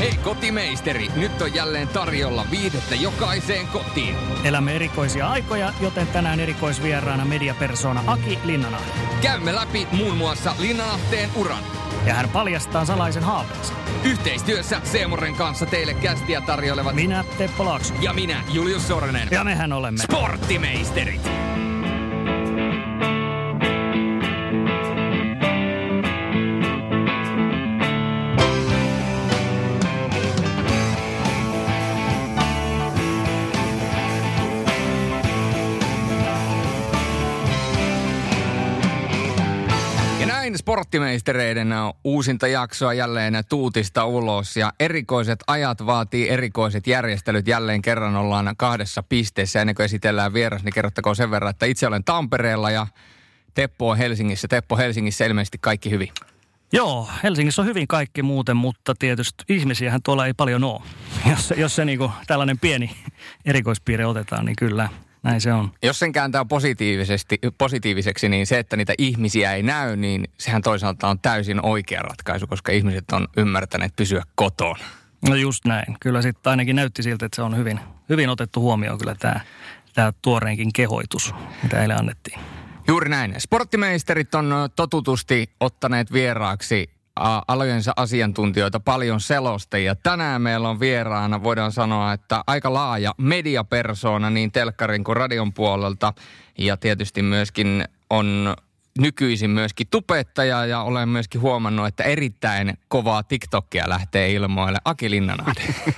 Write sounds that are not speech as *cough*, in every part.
Hei kotimeisteri, nyt on jälleen tarjolla viidettä jokaiseen kotiin. Elämme erikoisia aikoja, joten tänään erikoisvieraana mediapersona Aki Linnanahde. Käymme läpi muun muassa Linnanahteen uran. Ja hän paljastaa salaisen haaveensa. Yhteistyössä Seemoren kanssa teille kästiä tarjoilevat Minä, Teppo Laakso. ja minä, Julius Sorinen. Ja mehän olemme. Sporttimeisterit. Sporttimeistereiden uusinta jaksoa jälleen tuutista ulos ja erikoiset ajat vaatii erikoiset järjestelyt. Jälleen kerran ollaan kahdessa pisteessä ennen kuin esitellään vieras, niin kerrottakoon sen verran, että itse olen Tampereella ja Teppo on Helsingissä. Teppo Helsingissä ilmeisesti kaikki hyvin. Joo, Helsingissä on hyvin kaikki muuten, mutta tietysti ihmisiähän tuolla ei paljon ole. Jos, jos se niinku tällainen pieni erikoispiirre otetaan, niin kyllä näin se on. Jos sen kääntää positiivisesti, positiiviseksi, niin se, että niitä ihmisiä ei näy, niin sehän toisaalta on täysin oikea ratkaisu, koska ihmiset on ymmärtäneet pysyä kotona. No just näin. Kyllä sitten ainakin näytti siltä, että se on hyvin, hyvin otettu huomioon kyllä tämä, tämä tuoreenkin kehoitus, mitä eilen annettiin. Juuri näin. Sporttimeisterit on totutusti ottaneet vieraaksi alojensa asiantuntijoita, paljon selostajia. Tänään meillä on vieraana, voidaan sanoa, että aika laaja mediapersona niin telkkarin kuin radion puolelta. Ja tietysti myöskin on nykyisin myöskin tubettaja ja olen myöskin huomannut, että erittäin kovaa TikTokia lähtee ilmoille. Aki Linnanahde. *laughs*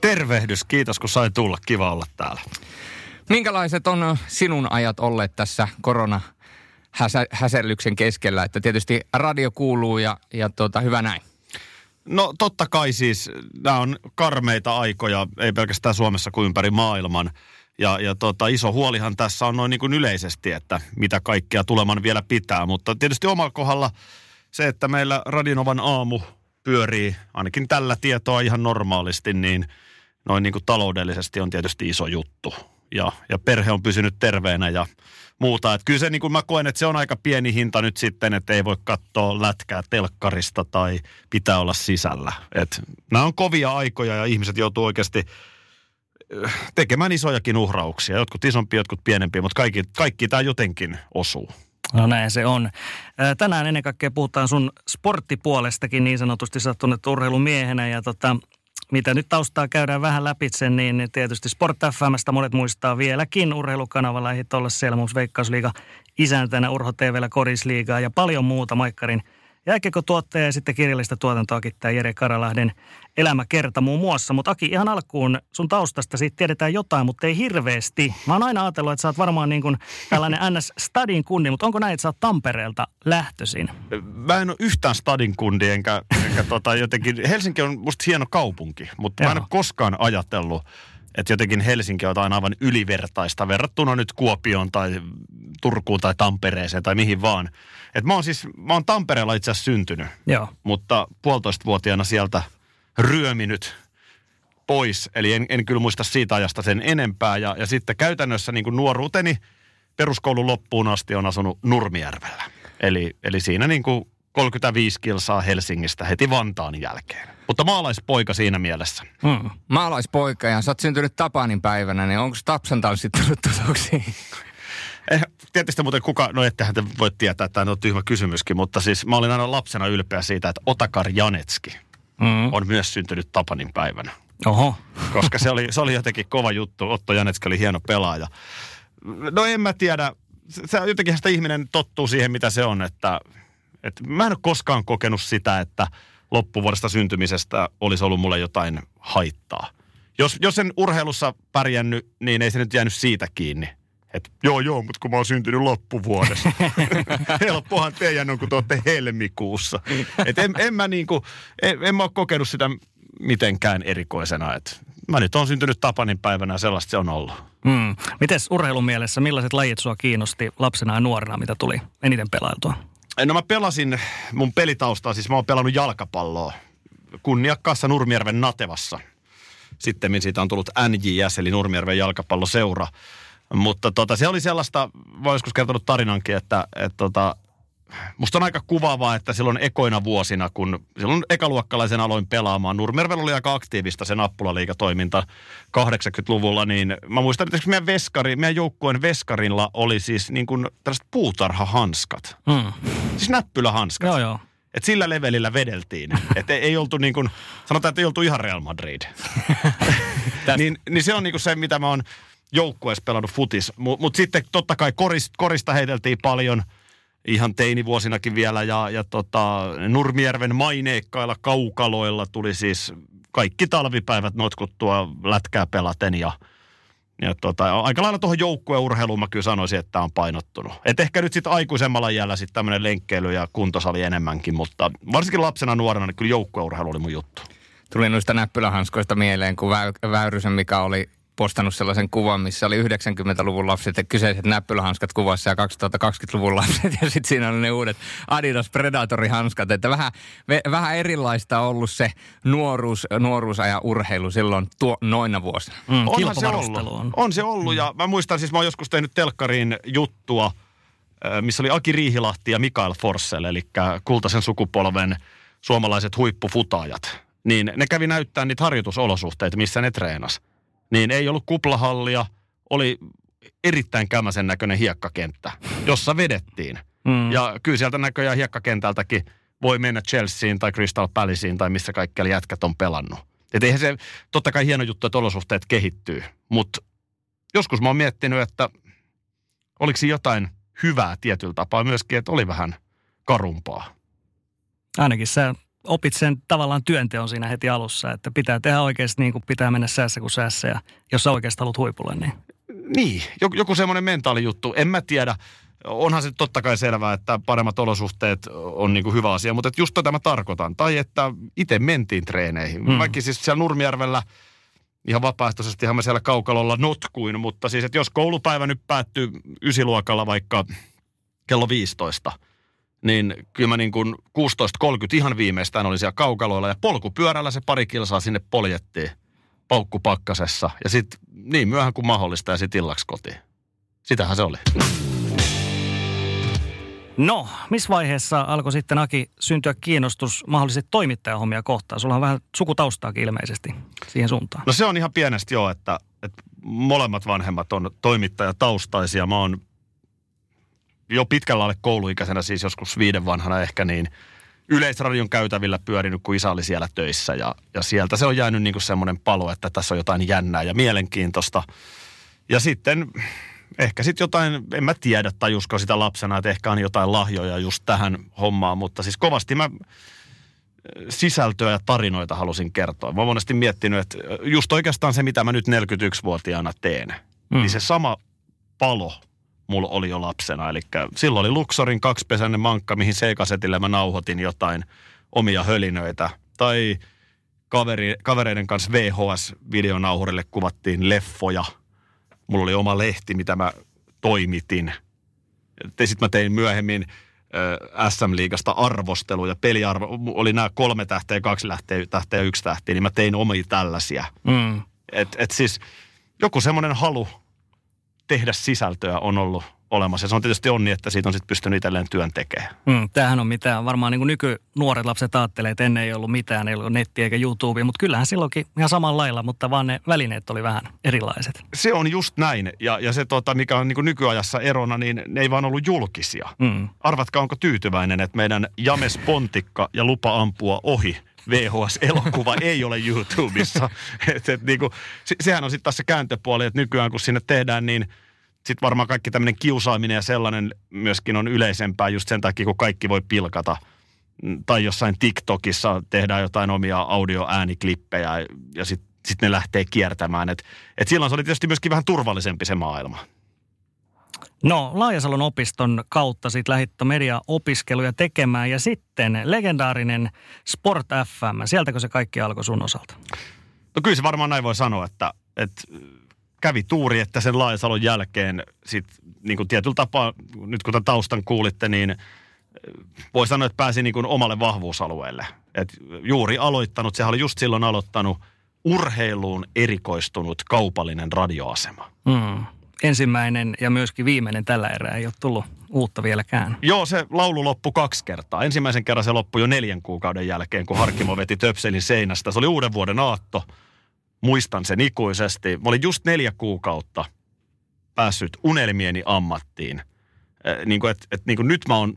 Tervehdys, kiitos kun sai tulla. Kiva olla täällä. Minkälaiset on sinun ajat olleet tässä korona häsellyksen keskellä, että tietysti radio kuuluu ja, ja tuota, hyvä näin. No totta kai siis, nämä on karmeita aikoja, ei pelkästään Suomessa kuin ympäri maailman. Ja, ja tota, iso huolihan tässä on noin niin kuin yleisesti, että mitä kaikkea tuleman vielä pitää. Mutta tietysti omalla kohdalla se, että meillä Radinovan aamu pyörii ainakin tällä tietoa ihan normaalisti, niin noin niin kuin taloudellisesti on tietysti iso juttu. Ja, ja perhe on pysynyt terveenä ja muuta. Et kyllä se niin kuin mä koen, että se on aika pieni hinta nyt sitten, että ei voi katsoa lätkää telkkarista tai pitää olla sisällä. Et nämä on kovia aikoja ja ihmiset joutuu oikeasti äh, tekemään isojakin uhrauksia. Jotkut isompia, jotkut pienempiä, mutta kaikki, kaikki tämä jotenkin osuu. No näin se on. Ää, Tänään ennen kaikkea puhutaan sun sporttipuolestakin niin sanotusti sattunut urheilumiehenä ja tota, mitä nyt taustaa käydään vähän läpitse, niin tietysti Sport FMstä monet muistaa vieläkin urheilukanavalla ehdit olla muun Veikkausliiga isäntänä, Urho TVllä Korisliigaa ja paljon muuta Maikkarin jääkiekko-tuottaja ja sitten kirjallista tuotantoakin tämä Jere Karalahden elämäkerta muun muassa. Mutta Aki, ihan alkuun sun taustasta siitä tiedetään jotain, mutta ei hirveästi. Mä oon aina ajatellut, että sä oot varmaan niin kuin tällainen *laughs* NS-stadin kunni, mutta onko näin, että sä oot Tampereelta lähtöisin? Mä en ole yhtään stadin kundi, enkä, enkä tota *laughs* jotenkin, Helsinki on musta hieno kaupunki, mutta mä en Joo. ole koskaan ajatellut, että jotenkin Helsinki on jotain aivan ylivertaista verrattuna nyt Kuopioon tai Turkuun tai Tampereeseen tai mihin vaan. Et mä oon siis, mä oon Tampereella itse asiassa syntynyt, Joo. mutta puolitoistavuotiaana sieltä ryöminyt pois. Eli en, en kyllä muista siitä ajasta sen enempää. Ja, ja sitten käytännössä niin kuin nuoruuteni peruskoulun loppuun asti on asunut Nurmijärvellä. Eli, eli siinä niin kuin 35 kilsaa Helsingistä heti Vantaan jälkeen. Mutta maalaispoika siinä mielessä. Mm. Maalaispoika ja sä oot syntynyt Tapanin päivänä, niin onko Tapsan tanssit tullut tutuksi? *laughs* Eh, tietysti muuten kuka, no ettehän te voi tietää, että tämä on tyhmä kysymyskin, mutta siis mä olin aina lapsena ylpeä siitä, että Otakar Janetski Mm. on myös syntynyt Tapanin päivänä. Oho. koska se oli, se oli jotenkin kova juttu. Otto Janetski oli hieno pelaaja. No en mä tiedä. Se, jotenkin sitä ihminen tottuu siihen, mitä se on. Että, että mä en ole koskaan kokenut sitä, että loppuvuodesta syntymisestä olisi ollut mulle jotain haittaa. Jos, jos en urheilussa pärjännyt, niin ei se nyt jäänyt siitä kiinni. Et, joo, joo, mutta kun mä oon syntynyt loppuvuodessa. *laughs* Helppohan teidän on, kun te olette helmikuussa. Et en, en, mä niinku, en, en mä ole kokenut sitä mitenkään erikoisena. Et mä nyt oon syntynyt Tapanin päivänä ja sellaista se on ollut. Mm. Mites urheilun mielessä, millaiset lajit sua kiinnosti lapsena ja nuorena, mitä tuli eniten pelailtua? No mä pelasin, mun pelitaustaa, siis mä oon pelannut jalkapalloa kunniakkaassa Nurmijärven Natevassa. Sitten siitä on tullut NJS, eli Nurmijärven jalkapalloseura. Mutta tota, se oli sellaista, voi joskus kertonut tarinankin, että, että tota, musta on aika kuvaavaa, että silloin ekoina vuosina, kun silloin ekaluokkalaisen aloin pelaamaan, Nurmijärvellä oli aika aktiivista se nappulaliikatoiminta 80-luvulla, niin mä muistan, että meidän, veskari, meidän joukkueen veskarilla oli siis niin kuin tällaiset puutarhahanskat. Mm. Siis näppylähanskat. Joo, joo. Et sillä levelillä vedeltiin. *laughs* Että ei, ei oltu niin kuin, sanotaan, että ei oltu ihan Real Madrid. *laughs* *laughs* niin, niin se on niin kuin se, mitä mä oon joukkueessa pelannut futis. Mutta mut sitten totta kai korista, korista heiteltiin paljon ihan teinivuosinakin vielä ja, ja tota, Nurmijärven maineikkailla kaukaloilla tuli siis kaikki talvipäivät notkuttua lätkää pelaten ja, ja tota, aika lailla tuohon joukkueurheiluun mä kyllä sanoisin, että on painottunut. Et ehkä nyt sitten aikuisemmalla jällä sitten tämmöinen lenkkeily ja kuntosali enemmänkin, mutta varsinkin lapsena nuorena niin kyllä joukkueurheilu oli mun juttu. Tuli noista näppylähanskoista mieleen, kun Väyrysen mikä oli postannut sellaisen kuvan, missä oli 90-luvun lapset ja kyseiset näppylähanskat kuvassa ja 2020-luvun lapset. *laughs* Ja sitten siinä oli ne uudet Adidas Predatori-hanskat. Että vähän, vähän erilaista on ollut se nuoruus, nuoruusajan urheilu silloin tuo, noina vuosina. Mm, Onhan se ollut. On. on se ollut ja mä muistan siis, mä oon joskus tehnyt telkkariin juttua, missä oli Aki Riihilahti ja Mikael Forssell, eli kultaisen sukupolven suomalaiset huippufutaajat. Niin ne kävi näyttää niitä harjoitusolosuhteita, missä ne treenas niin ei ollut kuplahallia, oli erittäin kämäsen näköinen hiekkakenttä, jossa vedettiin. Mm. Ja kyllä sieltä näköjään hiekkakentältäkin voi mennä Chelseain tai Crystal Palaceen tai missä kaikki jätkät on pelannut. Et eihän se, totta kai hieno juttu, että olosuhteet kehittyy, mutta joskus mä oon miettinyt, että oliko jotain hyvää tietyllä tapaa myöskin, että oli vähän karumpaa. Ainakin sä opit sen tavallaan työnteon siinä heti alussa, että pitää tehdä oikeasti niin kuin pitää mennä säässä kuin säässä ja jos sä oikeasti haluat huipulle, niin. Niin, joku, joku semmoinen mentaalijuttu. En mä tiedä, onhan se totta kai selvää, että paremmat olosuhteet on niin kuin hyvä asia, mutta just tätä mä tarkoitan. Tai että itse mentiin treeneihin. Hmm. Vaikka siis siellä Nurmijärvellä ihan vapaaehtoisesti ihan mä siellä kaukalolla notkuin, mutta siis että jos koulupäivä nyt päättyy ysiluokalla vaikka kello 15 – niin kyllä mä niin kuin 16.30 ihan viimeistään olin siellä kaukaloilla ja polkupyörällä se pari kilsaa sinne poljettiin paukkupakkasessa ja sitten niin myöhään kuin mahdollista ja sitten illaksi kotiin. Sitähän se oli. No, missä vaiheessa alkoi sitten Aki syntyä kiinnostus mahdollisesti toimittajahommia kohtaan? Sulla on vähän sukutaustaakin ilmeisesti siihen suuntaan. No se on ihan pienestä jo, että, että molemmat vanhemmat on toimittajataustaisia. Mä oon jo pitkällä alle kouluikäisenä, siis joskus viiden vanhana ehkä, niin Yleisradion käytävillä pyörinyt, kun isä oli siellä töissä. Ja, ja sieltä se on jäänyt niin kuin semmoinen palo, että tässä on jotain jännää ja mielenkiintoista. Ja sitten ehkä sitten jotain, en mä tiedä, tajusko sitä lapsena, että ehkä on jotain lahjoja just tähän hommaan. Mutta siis kovasti mä sisältöä ja tarinoita halusin kertoa. Mä oon monesti miettinyt, että just oikeastaan se, mitä mä nyt 41-vuotiaana teen, mm. niin se sama palo mulla oli jo lapsena. Eli silloin oli Luxorin kaksipesäinen mankka, mihin C-kasetille mä nauhoitin jotain omia hölinöitä. Tai kaveri, kavereiden kanssa VHS-videonauhurille kuvattiin leffoja. Mulla oli oma lehti, mitä mä toimitin. Sitten mä tein myöhemmin SM-liigasta arvosteluja, peliarvo, oli nämä kolme tähteä, kaksi tähteä, tähteä ja yksi tähteä, niin mä tein omia tällaisia. Mm. Et, et siis joku semmoinen halu tehdä sisältöä on ollut olemassa. Ja se on tietysti onni, että siitä on sitten pystynyt itselleen työn tekemään. Mm, tämähän on mitään. Varmaan niin kuin nykynuoret lapset ajattelee, että ennen ei ollut mitään, ei ollut nettiä eikä YouTube, mutta kyllähän silloinkin ihan samalla lailla, mutta vaan ne välineet oli vähän erilaiset. Se on just näin. Ja, ja se, tota, mikä on niin kuin nykyajassa erona, niin ne ei vaan ollut julkisia. Mm. Arvatkaa, onko tyytyväinen, että meidän James Pontikka ja lupa ampua ohi – VHS-elokuva ei ole YouTubessa. *laughs* et, et, niinku, se, sehän on sitten taas se kääntöpuoli, että nykyään kun sinne tehdään, niin sitten varmaan kaikki tämmöinen kiusaaminen ja sellainen myöskin on yleisempää just sen takia, kun kaikki voi pilkata. Tai jossain TikTokissa tehdään jotain omia audio-ääniklippejä ja sitten sit ne lähtee kiertämään. Et, et silloin se oli tietysti myöskin vähän turvallisempi se maailma. No, Laajasalon opiston kautta sitten lähdit media-opiskeluja tekemään ja sitten legendaarinen Sport FM. Sieltäkö se kaikki alkoi sun osalta? No kyllä se varmaan näin voi sanoa, että, että kävi tuuri, että sen Laajasalon jälkeen sit niin kuin tietyllä tapaa, nyt kun tämän taustan kuulitte, niin voi sanoa, että pääsi niin kuin omalle vahvuusalueelle. Et juuri aloittanut, sehän oli just silloin aloittanut urheiluun erikoistunut kaupallinen radioasema. Mm. Ensimmäinen ja myöskin viimeinen tällä erää ei ole tullut uutta vieläkään. Joo, se laulu loppui kaksi kertaa. Ensimmäisen kerran se loppui jo neljän kuukauden jälkeen, kun Harkimo veti töpselin seinästä. Se oli uuden vuoden aatto. Muistan sen ikuisesti. Mä olin just neljä kuukautta päässyt unelmieni ammattiin. Eh, niin kuin, et, et, niin kuin nyt mä oon,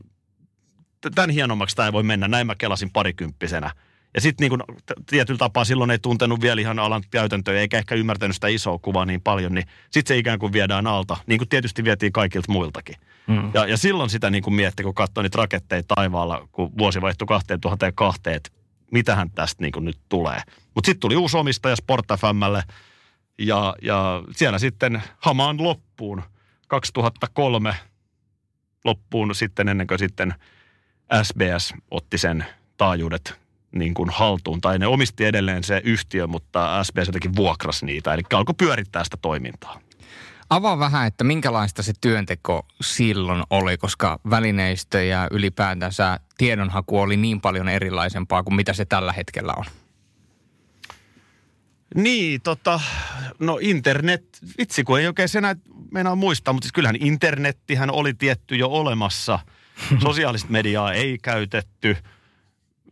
tämän hienommaksi tämä ei voi mennä. Näin mä kelasin parikymppisenä. Ja sitten niin tietyllä tapaa silloin ei tuntenut vielä ihan alan käytäntöjä, eikä ehkä ymmärtänyt sitä isoa kuvaa niin paljon, niin sitten se ikään kuin viedään alta, niin kuin tietysti vietiin kaikilta muiltakin. Mm. Ja, ja silloin sitä niin kuin mietti, kun katsoi niitä raketteja taivaalla, kun vuosi vaihtui 2002, että mitähän tästä niin kuin nyt tulee. Mutta sitten tuli uusi omistaja Sport FMlle, ja, ja siellä sitten hamaan loppuun 2003 loppuun sitten ennen kuin sitten SBS otti sen taajuudet niin kuin haltuun. Tai ne omisti edelleen se yhtiö, mutta SBS jotenkin vuokrasi niitä. Eli alkoi pyörittää sitä toimintaa. Avaa vähän, että minkälaista se työnteko silloin oli, koska välineistö ja ylipäätänsä tiedonhaku oli niin paljon erilaisempaa kuin mitä se tällä hetkellä on. Niin, tota, no internet, vitsi kun ei oikein se enää meinaa muistaa, mutta siis kyllähän internettihän oli tietty jo olemassa. *laughs* Sosiaalista mediaa ei käytetty –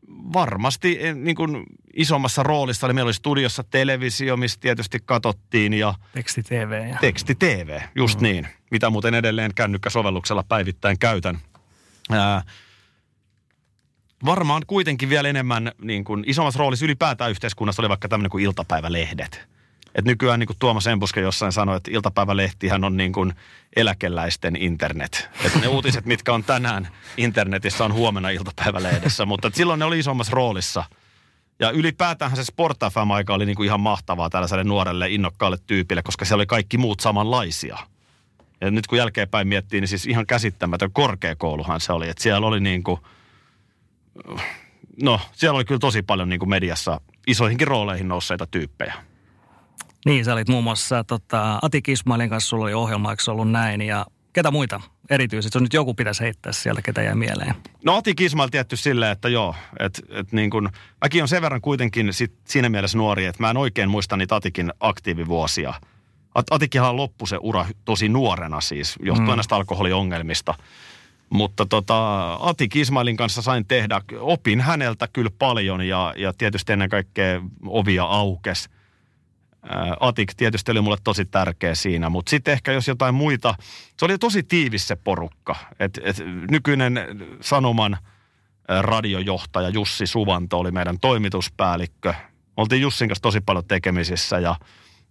varmasti eh, niin kuin isommassa roolissa oli, meillä oli studiossa televisio, missä tietysti katsottiin ja... Teksti TV. Ja... Teksti TV, just mm. niin. Mitä muuten edelleen kännykkäsovelluksella päivittäin käytän. Ää, varmaan kuitenkin vielä enemmän niin kuin isommassa roolissa ylipäätään yhteiskunnassa oli vaikka tämmöinen kuin iltapäivälehdet. Et nykyään niin kuin Tuomas Embuske jossain sanoi, että iltapäivälehtihän on niin kuin eläkeläisten internet. Että ne uutiset, mitkä on tänään internetissä, on huomenna iltapäivälehdessä. Mutta silloin ne oli isommassa roolissa. Ja ylipäätään se Sport FM-aika oli niin kuin ihan mahtavaa tällaiselle nuorelle innokkaalle tyypille, koska siellä oli kaikki muut samanlaisia. Ja nyt kun jälkeenpäin miettii, niin siis ihan käsittämätön korkeakouluhan se oli. Että siellä oli niin kuin, no siellä oli kyllä tosi paljon niin kuin mediassa isoihinkin rooleihin nousseita tyyppejä. Niin, sä olit muun muassa tota, Atik Ismailin kanssa, sulla oli ohjelma, eikö ollut näin, ja ketä muita erityisesti? Jos nyt joku pitäisi heittää sieltä, ketä jää mieleen. No Atik Ismail tietty silleen, että joo, että et niin kun, mäkin on sen verran kuitenkin sit siinä mielessä nuori, että mä en oikein muista niitä Atikin aktiivivuosia. At, Atikinhan loppui se ura tosi nuorena siis, johtuen mm. näistä alkoholiongelmista. Mutta tota, Atik Ismailin kanssa sain tehdä, opin häneltä kyllä paljon ja, ja tietysti ennen kaikkea ovia aukes. Atik tietysti oli mulle tosi tärkeä siinä, mutta sitten ehkä jos jotain muita, se oli tosi tiivis se porukka. Et, et nykyinen Sanoman radiojohtaja Jussi Suvanto oli meidän toimituspäällikkö. Oltiin Jussin kanssa tosi paljon tekemisissä ja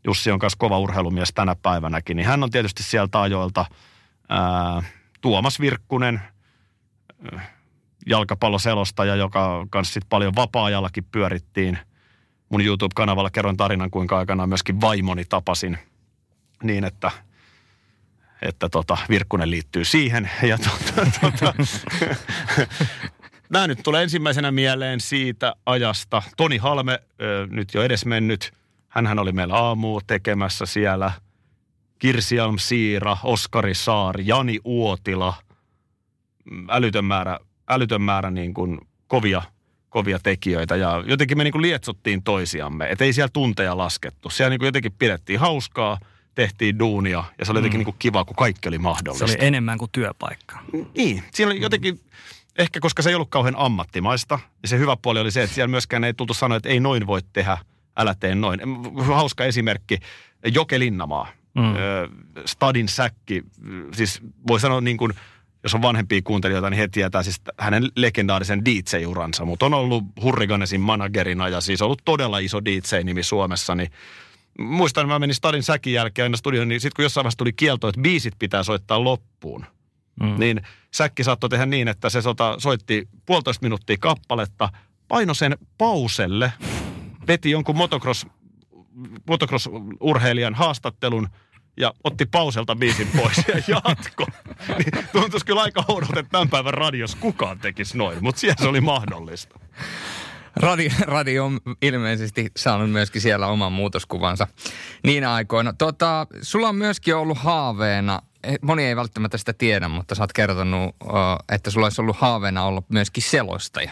Jussi on kanssa kova urheilumies tänä päivänäkin, niin hän on tietysti sieltä ajoilta ää, Tuomas Virkkunen, jalkapalloselostaja, joka kanssa sit paljon vapaa-ajallakin pyörittiin – mun YouTube-kanavalla kerron tarinan, kuinka aikanaan myöskin vaimoni tapasin niin, että että tota, Virkkunen liittyy siihen. *laughs* Ja tota, tota, Nämä nyt tulee ensimmäisenä mieleen siitä ajasta. Toni Halme, nyt jo edesmennyt, hänhän oli meillä aamu tekemässä siellä. Kirsialm Siira, Oskari Saar, Jani Uotila, mm, älytön määrä, älytön määrä niin kuin kovia kovia tekijöitä ja jotenkin me niin kuin lietsottiin toisiamme, että ei siellä tunteja laskettu. Siellä niin kuin jotenkin pidettiin hauskaa, tehtiin duunia ja se oli jotenkin mm. niin kuin kiva, kun kaikki oli mahdollista. Se oli enemmän kuin työpaikka. Niin, siellä oli jotenkin, ehkä koska se ei ollut kauhean ammattimaista ja se hyvä puoli oli se, että siellä myöskään ei tultu sanoa, että ei noin voi tehdä, älä tee noin. Hauska esimerkki, Joke Linnamaa, mm. Stadin säkki, siis voi sanoa niin kuin – jos on vanhempia kuuntelijoita, niin he tietää siis hänen legendaarisen DJ-uransa. Mutta on ollut Hurriganesin managerina ja siis ollut todella iso DJ-nimi Suomessa, niin muistan, mä menin Stadin säkin jälkeen aina studioon, niin sitten kun jossain vaiheessa tuli kielto, että biisit pitää soittaa loppuun, mm. niin säkki saattoi tehdä niin, että se sota, soitti puolitoista minuuttia kappaletta, paino sen pauselle, veti jonkun motocross, motocross-urheilijan haastattelun – ja otti pauselta biisin pois ja *laughs* jatko. niin tuntuisi kyllä aika oudolta, että tämän päivän radios kukaan tekisi noin, mutta siellä se oli mahdollista. Radio, radio on ilmeisesti saanut myöskin siellä oman muutoskuvansa niinä aikoina. Tota, sulla on myöskin ollut haaveena moni ei välttämättä sitä tiedä, mutta sä oot kertonut, että sulla olisi ollut haaveena olla myöskin selostaja.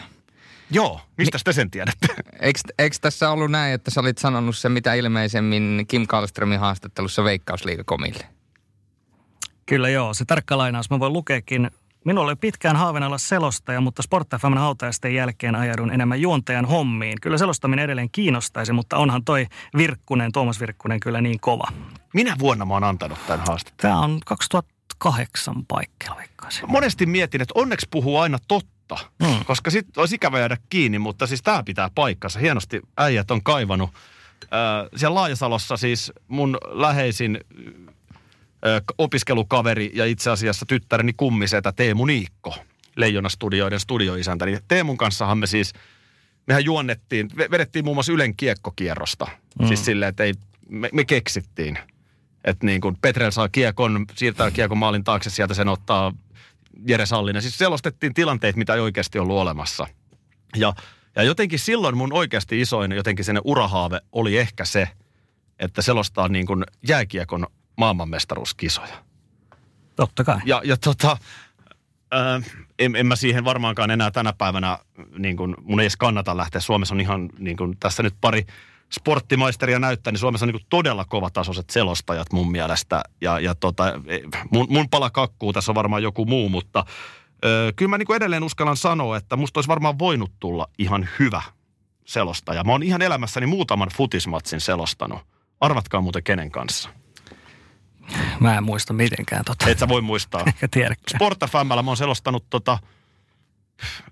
Joo, mistä te sen tiedätte? Eikö, eikö tässä ollut näin, että sä olit sanonut se mitä ilmeisemmin Kim Kallströmin haastattelussa Veikkausliigakomille? Kyllä joo, se tarkka lainaus mä voin lukeekin. Minulla oli pitkään haaveena olla selostaja, mutta Sport FMn hautajaisten jälkeen ajaudun enemmän juontajan hommiin. Kyllä selostaminen edelleen kiinnostaisi, mutta onhan toi Virkkunen, Tuomas Virkkunen kyllä niin kova. Minä vuonna mä oon antanut tämän haastattelun? Tämä on 2008 paikkeilla veikkaisin. Monesti mietin, että onneksi puhuu aina totta, hmm. koska sitten olisi ikävä jäädä kiinni, mutta siis tämä pitää paikkansa. Hienosti äijät on kaivannut. Äh, siellä Laajasalossa siis mun läheisin opiskelukaveri ja itse asiassa tyttäreni kummisetä Teemu Niikko, Leijona-studioiden studioisäntä. Niin Teemun kanssahan me siis, mehän juonnettiin, vedettiin muun muassa Ylen kiekkokierrosta. Mm. Siis silleen, että ei, me, me keksittiin. Että niin kuin Petrel saa kiekon, siirtää kiekon maalin taakse, sieltä sen ottaa Jere Sallinen. Siis selostettiin tilanteet, mitä ei oikeasti ollut olemassa. Ja, ja jotenkin silloin mun oikeasti isoin jotenkin sinne urahaave oli ehkä se, että selostaa niin kuin jääkiekon maailmanmestaruuskisoja. Totta kai. Ja, ja tota, ää, en, en mä siihen varmaankaan enää tänä päivänä, niin kun, mun ei edes kannata lähteä. Suomessa on ihan, niin kun, tässä nyt pari sporttimaisteria näyttää, niin Suomessa on niin todella kovatasoiset selostajat mun mielestä. Ja, ja tota, e, mun, mun pala kakkuu, tässä on varmaan joku muu, mutta ö, kyllä mä niin edelleen uskallan sanoa, että musta olisi varmaan voinut tulla ihan hyvä selostaja. Mä oon ihan elämässäni muutaman futismatsin selostanut. Arvatkaa muuten kenen kanssa. Mä en muista mitenkään tota. Et sä voi muistaa. *laughs* Ehkä tiedäkään. Sport FMllä mä oon selostanut tota,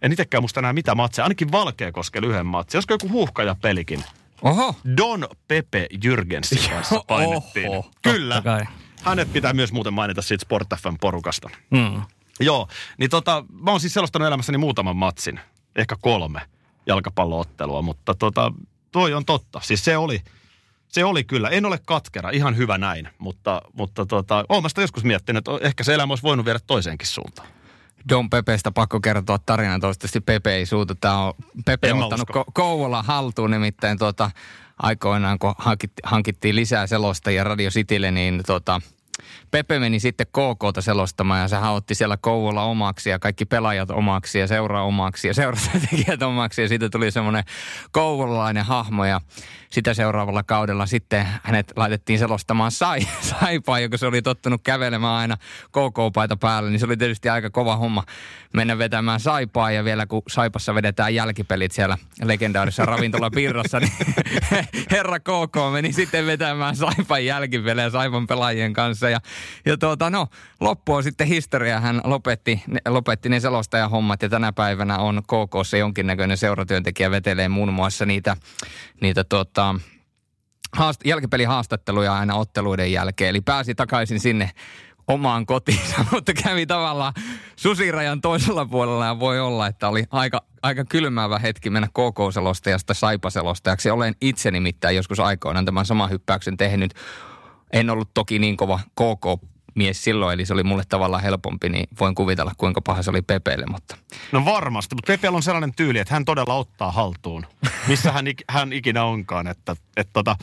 en itsekään muista enää mitä matseja, ainakin Valkeakoske lyhyen matsi. Olisiko joku huuhkaja pelikin? Oho. Don Pepe Jürgensin *laughs* kanssa painettiin. Oho, Kyllä. Hänet pitää myös muuten mainita siitä Sport FM porukasta. Mm. Joo, niin tota, mä oon siis selostanut elämässäni muutaman matsin, ehkä kolme jalkapalloottelua, mutta tota, toi on totta. Siis se oli, se oli kyllä. En ole katkera, ihan hyvä näin, mutta, mutta tota, olen sitä joskus miettinyt, että ehkä se elämä olisi voinut viedä toiseenkin suuntaan. Don Pepestä pakko kertoa tarina. Toivottavasti Pepe ei suutu. Tämä on Pepe on ottanut ko- Kouvola haltuun nimittäin tuota, aikoinaan, kun hankittiin, hankittiin lisää selostajia Radio Citylle, niin tuota, Pepe meni sitten KKta selostamaan ja sehän otti siellä Kouvola omaksi ja kaikki pelaajat omaksi ja seura omaksi ja seuratekijät omaksi. Ja siitä tuli semmoinen kouvolalainen hahmo ja sitä seuraavalla kaudella sitten hänet laitettiin selostamaan sai, saipaa, joka se oli tottunut kävelemään aina KK-paita päällä, niin se oli tietysti aika kova homma mennä vetämään saipaa ja vielä kun saipassa vedetään jälkipelit siellä legendaarisessa ravintolapirrassa, niin *laughs* herra KK meni sitten vetämään saipan jälkipelejä saipan pelaajien kanssa. Ja, ja tuota, no, loppu on sitten historia. Hän lopetti, lopetti ne selostajahommat ja tänä päivänä on KKssa jonkinnäköinen seuratyöntekijä vetelee muun muassa niitä, niitä tuota, haast- jälkipelihaastatteluja aina otteluiden jälkeen. Eli pääsi takaisin sinne omaan kotiinsa, *laughs* mutta kävi tavallaan susirajan toisella puolella ja voi olla, että oli aika, aika kylmäävä hetki mennä KK-selostajasta Saipa-selostajaksi. Olen itse nimittäin joskus aikoinaan tämän saman hyppäyksen tehnyt. En ollut toki niin kova KK mies silloin, eli se oli mulle tavallaan helpompi, niin voin kuvitella, kuinka paha se oli Pepeelle. Mutta... No varmasti, mutta Pepeellä on sellainen tyyli, että hän todella ottaa haltuun, missä hän, hän ikinä onkaan. Että, että tota,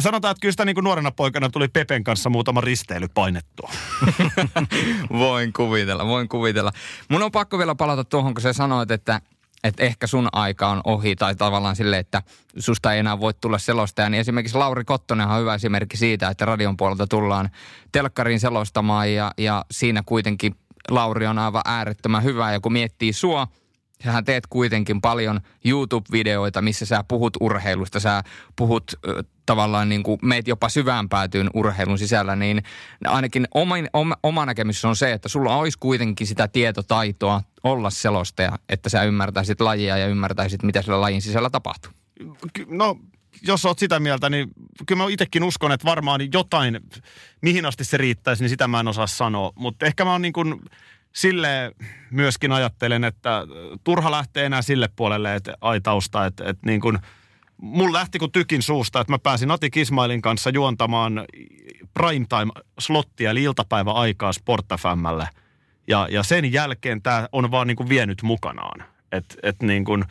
Sanotaan, että kyllä sitä niin kuin nuorena poikana tuli Pepen kanssa muutama risteily painettua. *laughs* voin kuvitella, voin kuvitella. Mun on pakko vielä palata tuohon, kun sä sanoit, että että ehkä sun aika on ohi tai tavallaan sille, että susta ei enää voi tulla selostaja. Niin esimerkiksi Lauri Kottonen on hyvä esimerkki siitä, että radion puolelta tullaan telkkariin selostamaan ja, ja siinä kuitenkin Lauri on aivan äärettömän hyvä. Ja kun miettii sua, sähän teet kuitenkin paljon YouTube-videoita, missä sä puhut urheilusta, sä puhut tavallaan niin kuin meet jopa syvään päätyyn urheilun sisällä, niin ainakin oma, oma, oma näkemys on se, että sulla olisi kuitenkin sitä tietotaitoa olla selostaja, että sä ymmärtäisit lajia ja ymmärtäisit, mitä sillä lajin sisällä tapahtuu. No jos oot sitä mieltä, niin kyllä mä itsekin uskon, että varmaan jotain, mihin asti se riittäisi, niin sitä mä en osaa sanoa. Mutta ehkä mä oon niin kuin sille myöskin ajattelen, että turha lähtee enää sille puolelle että aitausta, että, että niin kuin, mulla lähti kuin tykin suusta, että mä pääsin Ati Kismailin kanssa juontamaan primetime-slottia, eli iltapäiväaikaa Sport FMlle. Ja, ja sen jälkeen tämä on vaan niin kuin vienyt mukanaan. Et, et niin kuin,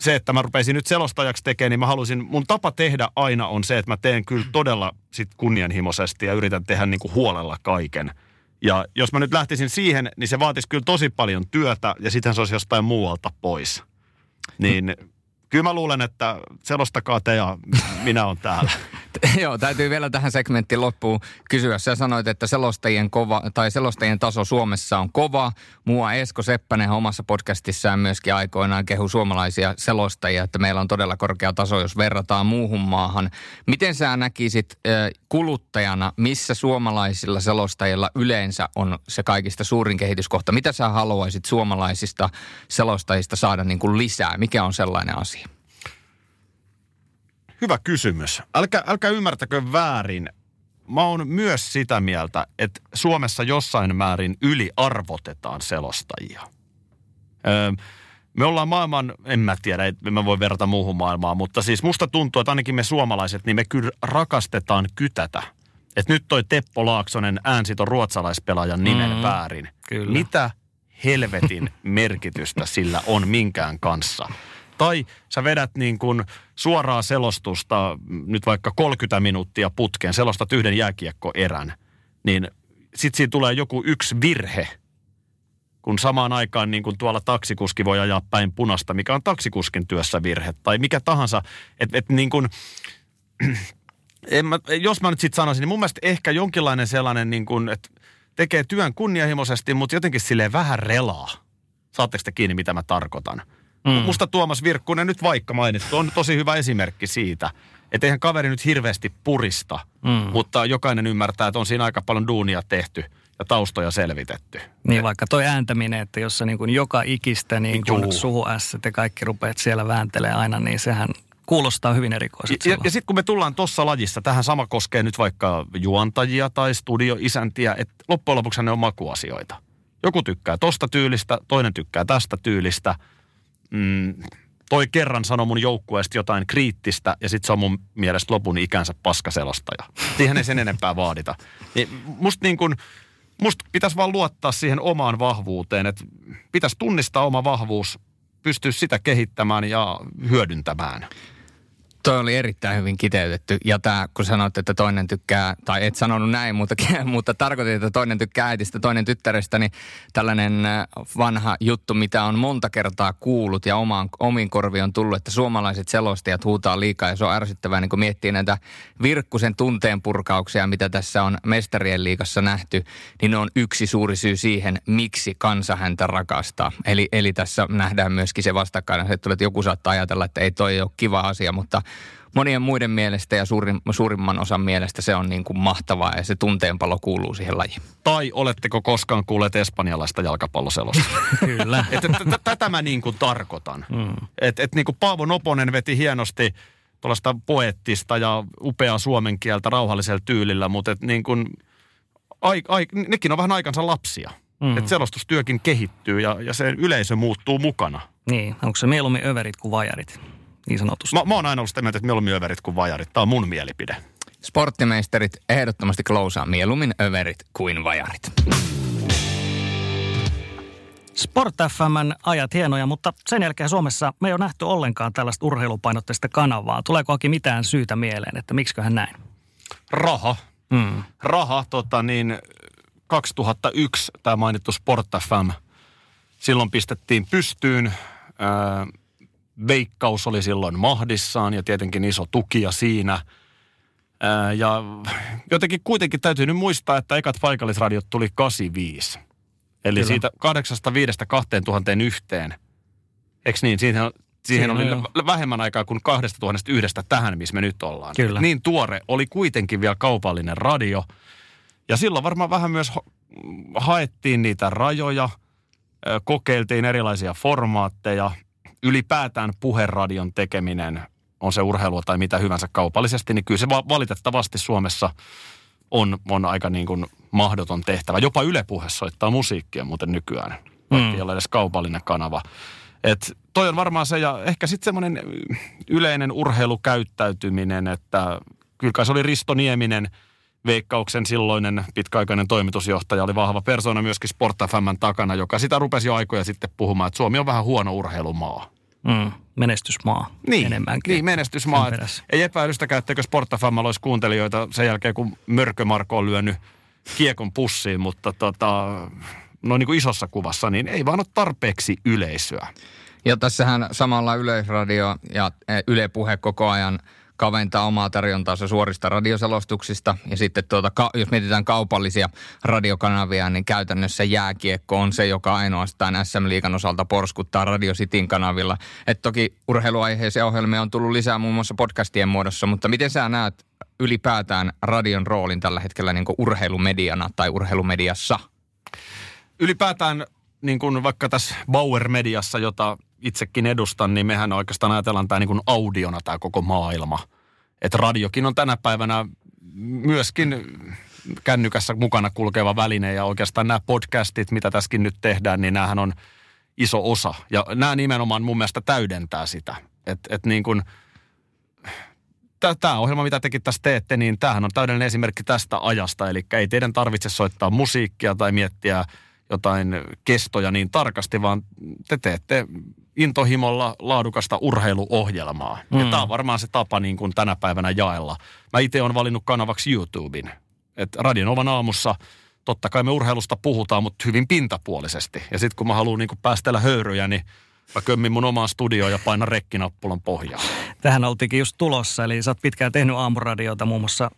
se, että mä rupeisin nyt selostajaksi tekemään, niin mä halusin, mun tapa tehdä aina on se, että mä teen kyllä todella sit kunnianhimoisesti ja yritän tehdä niin kuin huolella kaiken. Ja jos mä nyt lähtisin siihen, niin se vaatisi kyllä tosi paljon työtä ja sitten se olisi jostain muualta pois. Niin kyllä mä luulen, että selostakaa te ja minä on täällä. *laughs* *laughs* Joo, täytyy vielä tähän segmenttiin loppuun kysyä. Sä sanoit, että selostajien, kova, tai selostajien taso Suomessa on kova. Mua Esko Seppänen omassa podcastissaan myöskin aikoinaan kehu suomalaisia selostajia, että meillä on todella korkea taso, jos verrataan muuhun maahan. Miten sä näkisit kuluttajana, missä suomalaisilla selostajilla yleensä on se kaikista suurin kehityskohta? Mitä sä haluaisit suomalaisista selostajista saada niin kuin lisää? Mikä on sellainen asia? Hyvä kysymys. Älkää, älkää ymmärtäkö väärin. Mä oon myös sitä mieltä, että Suomessa jossain määrin yliarvotetaan selostajia. Öö, me ollaan maailman, en mä tiedä, en mä voi verrata muuhun maailmaan, mutta siis musta tuntuu, että ainakin me suomalaiset, niin me kyllä rakastetaan kytätä. Että nyt toi Teppo Laaksonen äänsi ton ruotsalaispelaajan nimen mm, väärin. Kyllä. Mitä helvetin merkitystä sillä on minkään kanssa? Tai sä vedät niin kuin suoraa selostusta nyt vaikka 30 minuuttia putkeen, selostat yhden jääkiekkoerän, niin sitten siinä tulee joku yksi virhe, kun samaan aikaan niin kuin tuolla taksikuski voi ajaa päin punasta, mikä on taksikuskin työssä virhe, tai mikä tahansa, että et niin kuin, *clears throat* en mä, jos mä nyt sitten sanoisin, niin mun mielestä ehkä jonkinlainen sellainen, niin kuin, että tekee työn kunnianhimoisesti, mutta jotenkin silleen vähän relaa. Saatteko te kiinni, mitä mä tarkoitan? Mm. Musta Tuomas Virkkunen nyt vaikka mainittu on tosi hyvä esimerkki siitä, että eihän kaveri nyt hirveästi purista, mm. mutta jokainen ymmärtää, että on siinä aika paljon duunia tehty ja taustoja selvitetty. Niin Et, vaikka toi ääntäminen, että jos sä niin kuin joka ikistä niin kuin suhu ja kaikki rupeat siellä vääntelee aina, niin sehän kuulostaa hyvin erikoiselta. Ja, ja sitten kun me tullaan tuossa lajissa, tähän sama koskee nyt vaikka juontajia tai studioisäntiä, että loppujen lopuksi ne on makuasioita. Joku tykkää tosta tyylistä, toinen tykkää tästä tyylistä – mm, toi kerran sanoi mun joukkueesta jotain kriittistä ja sitten se on mun mielestä lopun ikänsä paskaselostaja. Siihen ei sen enempää vaadita. Niin musta niin kun, musta pitäisi vaan luottaa siihen omaan vahvuuteen, että pitäisi tunnistaa oma vahvuus, pystyä sitä kehittämään ja hyödyntämään. Toi oli erittäin hyvin kiteytetty. Ja tämä, kun sanoit, että toinen tykkää, tai et sanonut näin, mutta, *laughs* mutta tarkoitin, että toinen tykkää äitistä, toinen tyttärestä, niin tällainen äh, vanha juttu, mitä on monta kertaa kuullut ja omaan, omiin korviin on tullut, että suomalaiset selostajat huutaa liikaa ja se on ärsyttävää, niin kun miettii näitä Virkkusen tunteen purkauksia, mitä tässä on mestarien liikassa nähty, niin ne on yksi suuri syy siihen, miksi kansa häntä rakastaa. Eli, eli tässä nähdään myöskin se vastakkain, että joku saattaa ajatella, että ei toi ole kiva asia, mutta monien muiden mielestä ja suurin, suurimman osan mielestä se on niin kuin mahtavaa ja se tunteenpalo kuuluu siihen lajiin. Tai oletteko koskaan kuulleet espanjalaista jalkapalloselosta? *laughs* Kyllä. *laughs* Tätä mä niin kuin tarkoitan. Mm. Että et niin kuin Paavo Noponen veti hienosti tuollaista poettista ja upeaa suomen kieltä rauhallisella tyylillä, mutta et niin kuin, ai, ai, nekin on vähän aikansa lapsia. Mm. Että selostustyökin kehittyy ja, ja se yleisö muuttuu mukana. Niin, onko se mieluummin överit kuin vajarit? Niin sanotusti. Mä, mä oon aina ollut sitä mieltä, että mieluummin överit kuin vajarit. Tämä on mun mielipide. Sporttimeisterit ehdottomasti klousaa mieluummin överit kuin vajarit. Sport FMn ajat hienoja, mutta sen jälkeen Suomessa me ei ole nähty ollenkaan tällaista urheilupainotteista kanavaa. Tuleeko mitään syytä mieleen, että miksiköhän näin? Raha. Mm. Raha, tota niin, 2001 tämä mainittu Sport FM. Silloin pistettiin pystyyn. Äh, Veikkaus oli silloin mahdissaan ja tietenkin iso tukija siinä. Ää, ja jotenkin kuitenkin täytyy nyt muistaa, että ekat paikallisradiot tuli 85. Eli Kyllä. siitä 805 yhteen. Eikö niin? Siihen, siihen oli jo. vähemmän aikaa kuin 2001 tähän, missä me nyt ollaan. Kyllä. Niin tuore oli kuitenkin vielä kaupallinen radio. Ja silloin varmaan vähän myös haettiin niitä rajoja, kokeiltiin erilaisia formaatteja – ylipäätään puheradion tekeminen, on se urheilua tai mitä hyvänsä kaupallisesti, niin kyllä se valitettavasti Suomessa on, on aika niin kuin mahdoton tehtävä. Jopa Yle Puhe soittaa musiikkia muuten nykyään, vaikka mm. ei ole edes kaupallinen kanava. Et toi on varmaan se, ja ehkä sitten semmoinen yleinen urheilukäyttäytyminen, että kyllä se oli Risto Nieminen, Veikkauksen silloinen pitkäaikainen toimitusjohtaja, oli vahva persona myöskin Sport takana, joka sitä rupesi jo aikoja sitten puhumaan, että Suomi on vähän huono urheilumaa. Mm, menestysmaa Niin, enemmänkin. niin menestysmaa. Ei epäilystäkään, etteikö Sportafamalla olisi kuuntelijoita sen jälkeen, kun Mörkö Marko on lyönyt kiekon pussiin, mutta tota, no niin kuin isossa kuvassa, niin ei vaan ole tarpeeksi yleisöä. Ja tässähän samalla Yleisradio ja eh, Yle Puhe koko ajan kaventaa omaa tarjontaansa suorista radioselostuksista. Ja sitten tuota, ka- jos mietitään kaupallisia radiokanavia, niin käytännössä jääkiekko on se, joka ainoastaan SM Liikan osalta porskuttaa Radio Cityn kanavilla. Et toki urheiluaiheisia ohjelmia on tullut lisää muun muassa podcastien muodossa, mutta miten sä näet ylipäätään radion roolin tällä hetkellä niin urheilumediana tai urheilumediassa? Ylipäätään niin kuin vaikka tässä Bauer-mediassa, jota itsekin edustan, niin mehän oikeastaan ajatellaan tämä niin kuin audiona tämä koko maailma. Että radiokin on tänä päivänä myöskin kännykässä mukana kulkeva väline ja oikeastaan nämä podcastit, mitä tässäkin nyt tehdään, niin näähän on iso osa. Ja nämä nimenomaan mun mielestä täydentää sitä. Että et niin kuin, tämä ohjelma, mitä tekin tässä teette, niin tämähän on täydellinen esimerkki tästä ajasta. Eli ei teidän tarvitse soittaa musiikkia tai miettiä jotain kestoja niin tarkasti, vaan te teette intohimolla laadukasta urheiluohjelmaa. Mm. Ja tämä on varmaan se tapa niin kuin tänä päivänä jaella. Mä itse olen valinnut kanavaksi YouTuben. Et Radionovan aamussa totta kai me urheilusta puhutaan, mutta hyvin pintapuolisesti. Ja sitten kun mä haluan niin kuin päästellä höyryjä, niin mä kömmin mun omaan studioon ja painan rekkinappulan pohjaan. Tähän oltiinkin just tulossa, eli sä oot pitkään tehnyt aamuradiota, muun muassa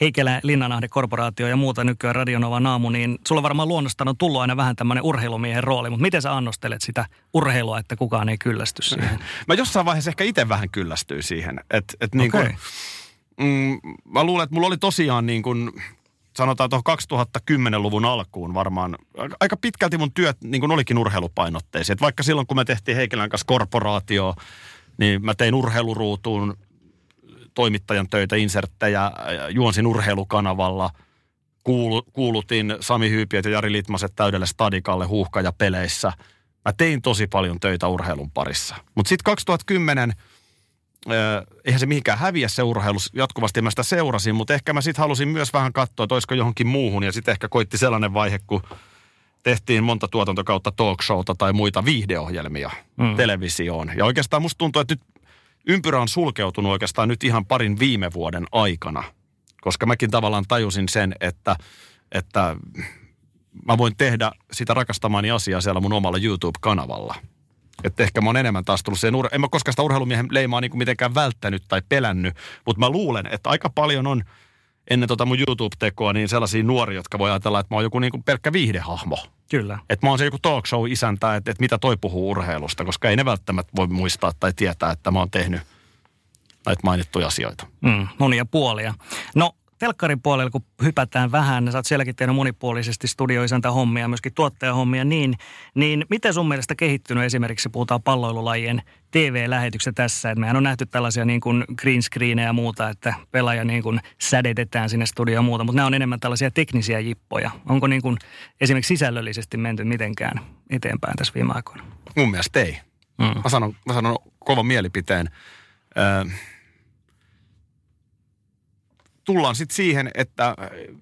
Heikelä, Linnanahde, korporaatio ja muuta nykyään Radionova naamu, niin sulla varmaan luonnostaan on tullut aina vähän tämmöinen urheilumiehen rooli, mutta miten sä annostelet sitä urheilua, että kukaan ei kyllästy siihen? *laughs* Mä jossain vaiheessa ehkä itse vähän kyllästyin siihen. Että et niin Okei. kuin, mm, mä luulen, että mulla oli tosiaan niin kuin, sanotaan tuohon 2010-luvun alkuun varmaan, aika- aika pitkälti mun työt niin kuin olikin urheilupainotteisia. Et vaikka silloin, kun me tehtiin Heikelän kanssa korporaatio, niin mä tein urheiluruutuun toimittajan töitä, inserttejä, juonsin urheilukanavalla, kuulu, kuulutin Sami Hyypiöt ja Jari Litmaset täydelle stadikalle huuhka ja peleissä. Mä tein tosi paljon töitä urheilun parissa. Mutta sitten 2010, äh, eihän se mihinkään häviä se urheilu, jatkuvasti mä sitä seurasin, mutta ehkä mä sitten halusin myös vähän katsoa, että olisiko johonkin muuhun. Ja sitten ehkä koitti sellainen vaihe, kun tehtiin monta tuotantokautta talk showta tai muita viihdeohjelmia mm. televisioon. Ja oikeastaan musta tuntuu, että nyt ympyrä on sulkeutunut oikeastaan nyt ihan parin viime vuoden aikana. Koska mäkin tavallaan tajusin sen, että, että mä voin tehdä sitä rakastamani asiaa siellä mun omalla YouTube-kanavalla. Että ehkä mä oon enemmän taas tullut siihen, en mä koskaan sitä urheilumiehen leimaa niin kuin mitenkään välttänyt tai pelännyt, mutta mä luulen, että aika paljon on ennen tota mun YouTube-tekoa niin sellaisia nuoria, jotka voi ajatella, että mä oon joku niin kuin pelkkä viihdehahmo. Kyllä. Että mä oon se joku talk show isäntä, että, että mitä toi puhuu urheilusta, koska ei ne välttämättä voi muistaa tai tietää, että mä oon tehnyt näitä mainittuja asioita. Mm, monia puolia. No, telkkarin puolella, kun hypätään vähän, sä oot sielläkin tehnyt monipuolisesti studioisäntä hommia, myöskin tuottajahommia, niin, niin miten sun mielestä kehittynyt esimerkiksi, puhutaan palloilulajien TV-lähetykset tässä, että mehän on nähty tällaisia niin kuin green screenejä ja muuta, että pelaaja niin kuin sädetetään sinne studioon ja muuta, mutta nämä on enemmän tällaisia teknisiä jippoja. Onko niin kuin esimerkiksi sisällöllisesti menty mitenkään eteenpäin tässä viime aikoina? Mun mielestä ei. Mm. Mä sanon, mä sanon kovan mielipiteen. Ö, tullaan sitten siihen, että ö,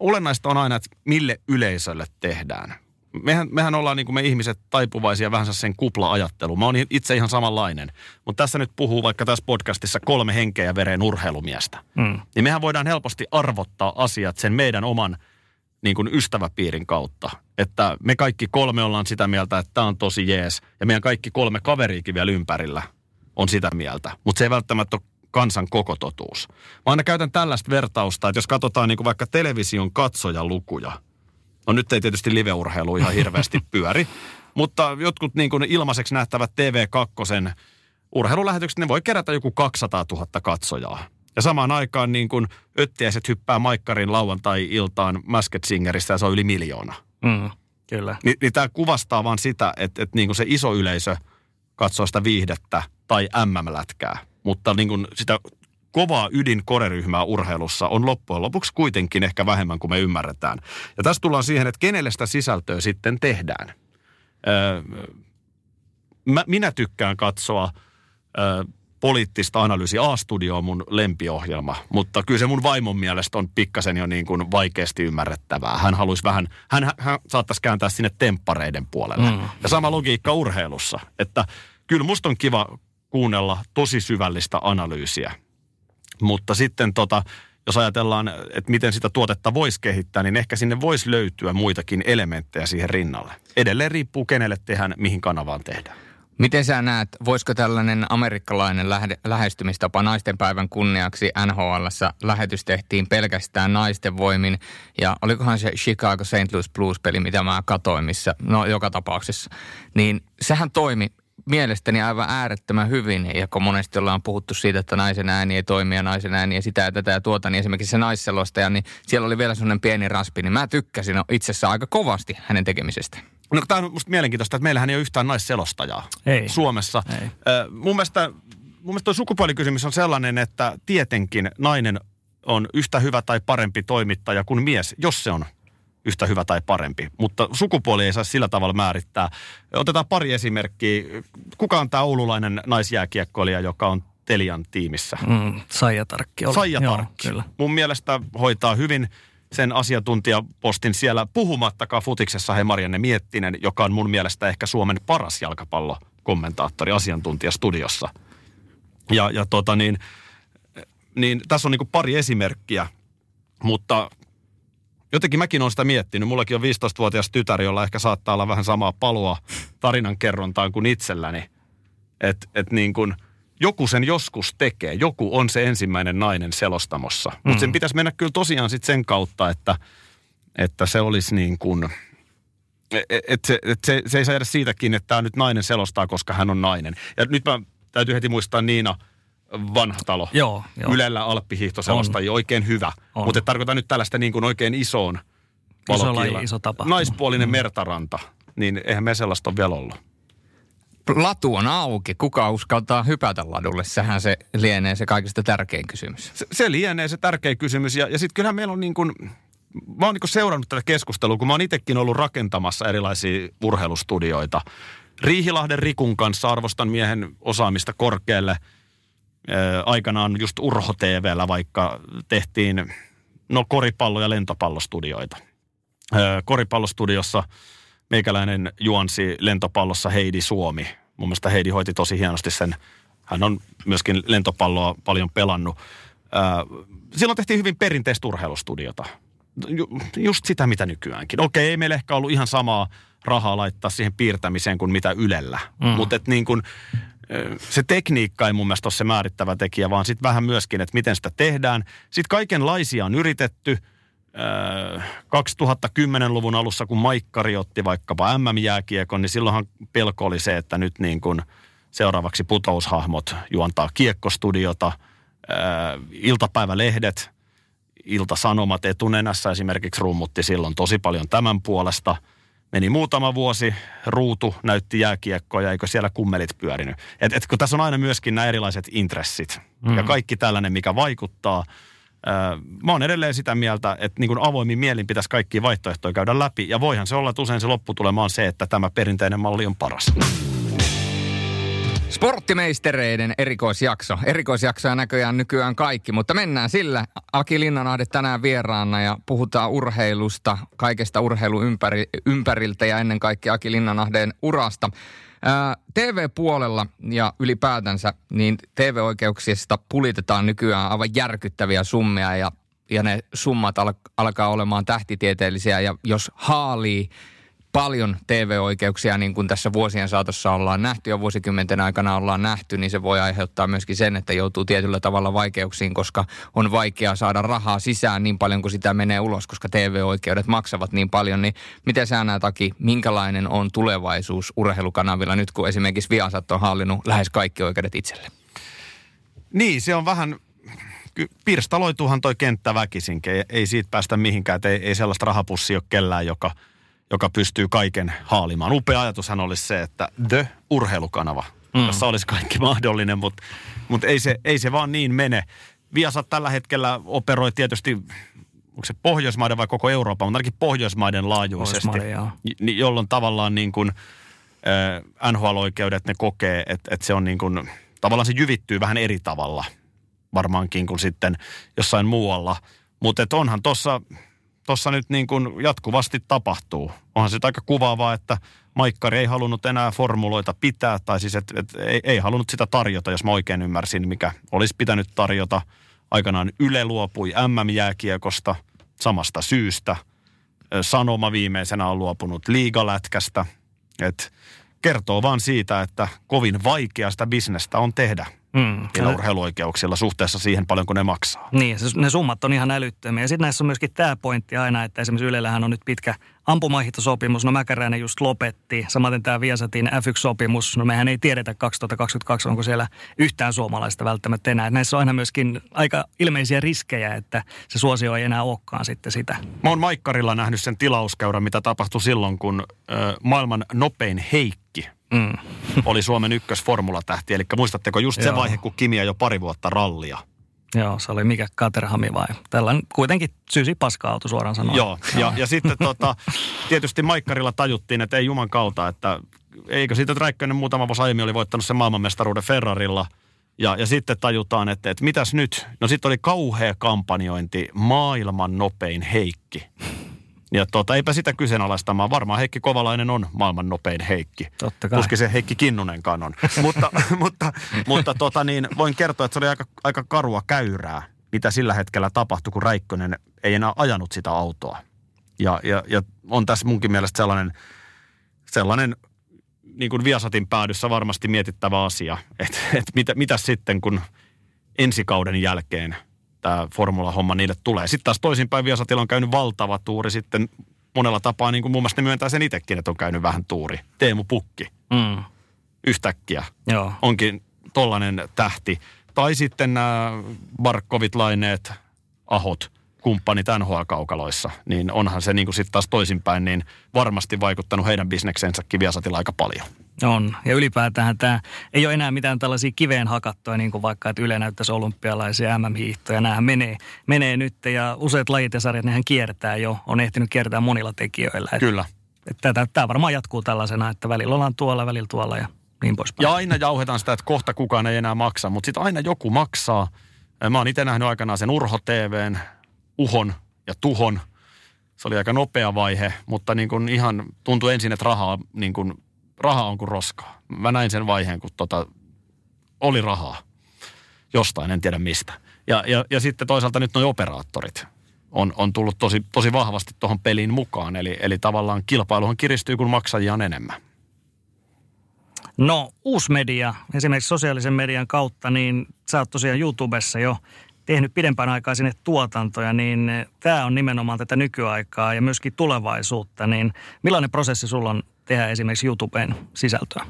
olennaista on aina, että mille yleisölle tehdään. Mehän, mehän ollaan niin kuin me ihmiset taipuvaisia vähän sen kupla-ajatteluun. Mä oon itse ihan samanlainen. Mutta tässä nyt puhuu vaikka tässä podcastissa kolme henkeä ja veren urheilumiestä. Mm. Niin mehän voidaan helposti arvottaa asiat sen meidän oman niin kuin ystäväpiirin kautta. Että me kaikki kolme ollaan sitä mieltä, että tämä on tosi jees. Ja meidän kaikki kolme kaveriikin vielä ympärillä on sitä mieltä. Mutta se ei välttämättä ole kansan koko totuus. Mä aina käytän tällaista vertausta, että jos katsotaan niin kuin vaikka television katsojalukuja. No nyt ei tietysti liveurheilu ihan hirveästi *laughs* pyöri. Mutta jotkut niin kuin ilmaiseksi nähtävät TV2 urheilulähetykset, ne voi kerätä joku 200 000 katsojaa. Ja samaan aikaan niin kuin öttiäiset hyppää Maikkarin lauantai-iltaan Masked Singeristä ja se on yli miljoona. Mm. Kyllä. Ni, niin tämä kuvastaa vaan sitä, että, että niin kuin se iso yleisö katsoo sitä viihdettä tai MM-lätkää. Mutta niin kuin sitä kovaa ydinkoreryhmää urheilussa on loppujen lopuksi kuitenkin ehkä vähemmän kuin me ymmärretään. Ja tässä tullaan siihen, että kenelle sitä sisältöä sitten tehdään. Öö, mä, minä tykkään katsoa öö, poliittista analyysiä. A-studio on mun lempiohjelma, mutta kyllä se mun vaimon mielestä on pikkasen jo niin kuin vaikeasti ymmärrettävää. Hän haluaisi vähän, hän, hän saattaisi kääntää sinne temppareiden puolelle. Mm. Ja sama logiikka urheilussa, että kyllä musta on kiva kuunnella tosi syvällistä analyysiä. Mutta sitten tota, jos ajatellaan, että miten sitä tuotetta voisi kehittää, niin ehkä sinne voisi löytyä muitakin elementtejä siihen rinnalle. Edelleen riippuu kenelle tehdään, mihin kanavaan tehdään. Miten sä näet, voisiko tällainen amerikkalainen lähe, lähestymistapa naisten päivän kunniaksi NHLssä lähetys tehtiin pelkästään naisten voimin ja olikohan se Chicago St. Louis Blues-peli, mitä mä katoin, missä, no joka tapauksessa, niin sehän toimi mielestäni aivan äärettömän hyvin. Ja kun monesti ollaan puhuttu siitä, että naisen ääni ei toimi ja naisen ääni ja sitä ja tätä ja tuota, niin esimerkiksi se naisselostaja, niin siellä oli vielä sellainen pieni raspi, niin mä tykkäsin itsessä aika kovasti hänen tekemisestä. No tämä on musta mielenkiintoista, että meillähän ei ole yhtään naisselostajaa Ei. Suomessa. Ei. Äh, mun mielestä, mun mielestä tuo sukupuolikysymys on sellainen, että tietenkin nainen on yhtä hyvä tai parempi toimittaja kuin mies, jos se on yhtä hyvä tai parempi. Mutta sukupuoli ei saa sillä tavalla määrittää. Otetaan pari esimerkkiä. Kuka on tämä oululainen naisjääkiekkoilija, joka on Telian tiimissä? Mm, Saija Tarkki oli. Saija Joo, Tarkki. kyllä. Mun mielestä hoitaa hyvin sen asiantuntijapostin siellä puhumattakaan futiksessa he Marianne Miettinen, joka on mun mielestä ehkä Suomen paras jalkapallokommentaattori asiantuntija studiossa. Ja, ja tota niin, niin tässä on niin pari esimerkkiä, mutta jotenkin mäkin olen sitä miettinyt. Mullakin on 15-vuotias tytär, jolla ehkä saattaa olla vähän samaa palua tarinan kerrontaan kuin itselläni. Että et niin kuin joku sen joskus tekee. Joku on se ensimmäinen nainen selostamossa. Mutta Mm. sen pitäisi mennä kyllä tosiaan sit sen kautta, että, että se olisi niin kuin... Että se, et se, se ei saa jäädä siitäkin, että tämä nyt nainen selostaa, koska hän on nainen. Ja nyt mä täytyy heti muistaa Niina Vanhatalo. Joo, joo. Ylellä alppihiihtoselostajia, oikein hyvä. On. Mutta tarkoitan nyt tällaista niin kuin oikein isoon Iso valokiila. laji, iso tapahtuma. Naispuolinen mm. mertaranta, niin eihän me sellaista ole vielä ollut. Latu on auki. Kuka uskaltaa hypätä ladulle? Sehän se lienee se kaikista tärkein kysymys. Se, se lienee se tärkeä kysymys. Ja, ja sitten kyllähän meillä on niin kuin, mä oon niin kuin seurannut tätä keskustelua, kun mä oon itsekin ollut rakentamassa erilaisia urheilustudioita. Riihilahden Rikun kanssa arvostan miehen osaamista korkealle. Aikanaan just Urho TVllä vaikka tehtiin no koripallo- ja lentopallostudioita. Koripallostudiossa meikäläinen juonsi lentopallossa Heidi Suomi. Mun mielestä Heidi hoiti tosi hienosti sen. Hän on myöskin lentopalloa paljon pelannut. Silloin tehtiin hyvin perinteistä urheilustudiota. Ju, just sitä, mitä nykyäänkin. Okei, ei meillä ehkä ollut ihan samaa rahaa laittaa siihen piirtämiseen kuin mitä Ylellä. Mm. Mutta niin kun, se tekniikka ei mun mielestä ole se määrittävä tekijä, vaan sitten vähän myöskin, että miten sitä tehdään. Sitten kaikenlaisia on yritetty. Ö, 2010-luvun alussa, kun Maikkari otti vaikkapa MM-jääkiekon, niin silloinhan pelko oli se, että nyt niin kuin seuraavaksi putoushahmot juontaa kiekkostudiota, iltapäivälehdet, iltasanomat etunenässä esimerkiksi rummutti silloin tosi paljon tämän puolesta. Meni muutama vuosi, ruutu näytti jääkiekkoja, eikö siellä kummelit pyörinyt. Et, et kun tässä on aina myöskin nämä erilaiset intressit mm. ja kaikki tällainen, mikä vaikuttaa. Ää, mä oon edelleen sitä mieltä, että niin kuin avoimin mielin pitäisi kaikki vaihtoehtoja käydä läpi. Ja voihan se olla, että usein se lopputulema on se, että tämä perinteinen malli on paras. Sporttimeistereiden erikoisjakso. Erikoisjaksoja näköjään nykyään kaikki, mutta mennään sillä. Aki Linnanahde tänään vieraana ja puhutaan urheilusta, kaikesta urheilu ympäri, ympäriltä ja ennen kaikkea Aki Linnanahden urasta. TV-puolella ja ylipäätänsä, niin TV-oikeuksista pulitetaan nykyään aivan järkyttäviä summia ja, ja ne summat al- alkaa olemaan tähtitieteellisiä ja jos haalii paljon TV-oikeuksia, niin kuin tässä vuosien saatossa ollaan nähty ja vuosikymmenten aikana ollaan nähty, niin se voi aiheuttaa myöskin sen, että joutuu tietyllä tavalla vaikeuksiin, koska on vaikea saada rahaa sisään niin paljon kuin sitä menee ulos, koska TV-oikeudet maksavat niin paljon. Niin miten sä näet, Aki, minkälainen on tulevaisuus urheilukanavilla nyt, kun esimerkiksi Viasat on hallinnut lähes kaikki oikeudet itselle? Niin, se on vähän, pirstaloituuhan toi kenttä väkisinkin. Ei, ei siitä päästä mihinkään, että ei, ei sellaista rahapussia ole kellään, joka, joka pystyy kaiken haalimaan. Upea ajatushan olisi se, että The Urheilukanava, mm. jossa olisi kaikki mahdollinen, mutta, mutta ei, se, ei se vaan niin mene. Viasat tällä hetkellä operoi tietysti, onko se Pohjoismaiden vai koko Euroopan, mutta ainakin Pohjoismaiden laajuisesti, Pohjoismaiden. Ni- jolloin tavallaan niin kuin, äh, NHL-oikeudet ne kokee, että, että se on niin kuin, tavallaan se jyvittyy vähän eri tavalla varmaankin kuin sitten jossain muualla. Mutta onhan tuossa tossa nyt niin kuin jatkuvasti tapahtuu. Onhan se aika kuvaavaa, että Maikkari ei halunnut enää formuloita pitää, tai siis et, et, ei, ei halunnut sitä tarjota, jos mä oikein ymmärsin, mikä olisi pitänyt tarjota. Aikanaan Yle luopui MM-jääkiekosta samasta syystä. Sanoma viimeisenä on luopunut liigalätkästä. Et kertoo vaan siitä, että kovin vaikea sitä bisnestä on tehdä – mm. niillä urheiluoikeuksilla suhteessa siihen paljon, kun ne maksaa. Niin, ne summat on ihan älyttömiä. Ja sitten näissä on myöskin tämä pointti aina, että esimerkiksi Ylellähän on nyt pitkä ampumahitosopimus. No Mäkäräinen just lopetti. Samaten tämä Viasatin F1-sopimus. No mehän ei tiedetä 2022, onko siellä yhtään suomalaista välttämättä enää. Näissä on aina myöskin aika ilmeisiä riskejä, että se suosio ei enää olekaan sitten sitä. Mä oon Maikkarilla nähnyt sen tilauskäyrän, mitä tapahtui silloin, kun ö, maailman nopein Heikki – mm. oli Suomen ykkösformulatähti. Eli muistatteko just se vaihe, kun Kimi jo pari vuotta rallia? Joo, se oli mikä Caterhami vai? Tällainen kuitenkin syysi paska-auto suoraan sanoen. Joo, ja, ja sitten tota, tietysti Maikkarilla tajuttiin, että ei juman kautta, että eikö siitä Räikkönen muutama vuosi aiemmin oli voittanut sen maailmanmestaruuden Ferrarilla. Ja, ja sitten tajutaan, että, että mitäs nyt? No sitten oli kauhea kampanjointi, maailman nopein Heikki. Ja tota, eipä sitä kyseenalaistamaan. Varmaan Heikki Kovalainen on maailman nopein Heikki. Totta kai. Tuskin se Heikki Kinnunenkaan on. *laughs* mutta mutta, mutta tota niin, voin kertoa, että se oli aika, aika karua käyrää, mitä sillä hetkellä tapahtui, kun Räikkönen ei enää ajanut sitä autoa. Ja, ja, ja on tässä munkin mielestä sellainen, sellainen niin kuin Viasatin päädyssä varmasti mietittävä asia, että, että mitä, mitä sitten, kun ensi kauden jälkeen – tämä formula-homma niille tulee. Sitten taas toisinpäin Viasatilla on käynyt valtava tuuri sitten monella tapaa, niin kuin muun muassa ne myöntää sen itsekin, että on käynyt vähän tuuri. Teemu Pukki. Mm. Yhtäkkiä. Joo. Onkin tollainen tähti. Tai sitten nämä Barkovit, Laineet, Ahot, kumppanit NHL-kaukaloissa, niin onhan se niin kuin sitten taas toisinpäin, niin varmasti vaikuttanut heidän bisneksensäkin Viasatilla aika paljon. On. Ja ylipäätään tämä ei ole enää mitään tällaisia kiveen hakattuja, niin kuin vaikka, että Yle näyttäisi olympialaisia MM-hiihtoja. Nämähän menee, menee nyt ja useat lajit ja sarjat, nehän kiertää jo. On ehtinyt kiertää monilla tekijöillä. Kyllä. Että tämä, tämä varmaan jatkuu tällaisena, että välillä ollaan tuolla, välillä tuolla ja niin poispäin. Ja aina jauhetaan sitä, että kohta kukaan ei enää maksa, mutta sitten aina joku maksaa. Mä oon itse nähnyt aikanaan sen Urho TVn, Uhon ja Tuhon. Se oli aika nopea vaihe, mutta niin kuin ihan tuntui ensin, että rahaa niin kuin raha on kuin roskaa. Mä näin sen vaiheen, kun tota, oli rahaa. Jostain, en tiedä mistä. Ja, ja, ja sitten toisaalta nyt nuo operaattorit on, on tullut tosi, tosi vahvasti tuohon peliin mukaan. Eli, eli tavallaan kilpailuhan kiristyy, kun maksajia on enemmän. No, uusi media, esimerkiksi sosiaalisen median kautta, niin sä oot tosiaan YouTubessa jo tehnyt pidempään aikaa sinne tuotantoja, niin tämä on nimenomaan tätä nykyaikaa ja myöskin tulevaisuutta. Niin millainen prosessi sulla on tehdä esimerkiksi YouTubeen sisältöä?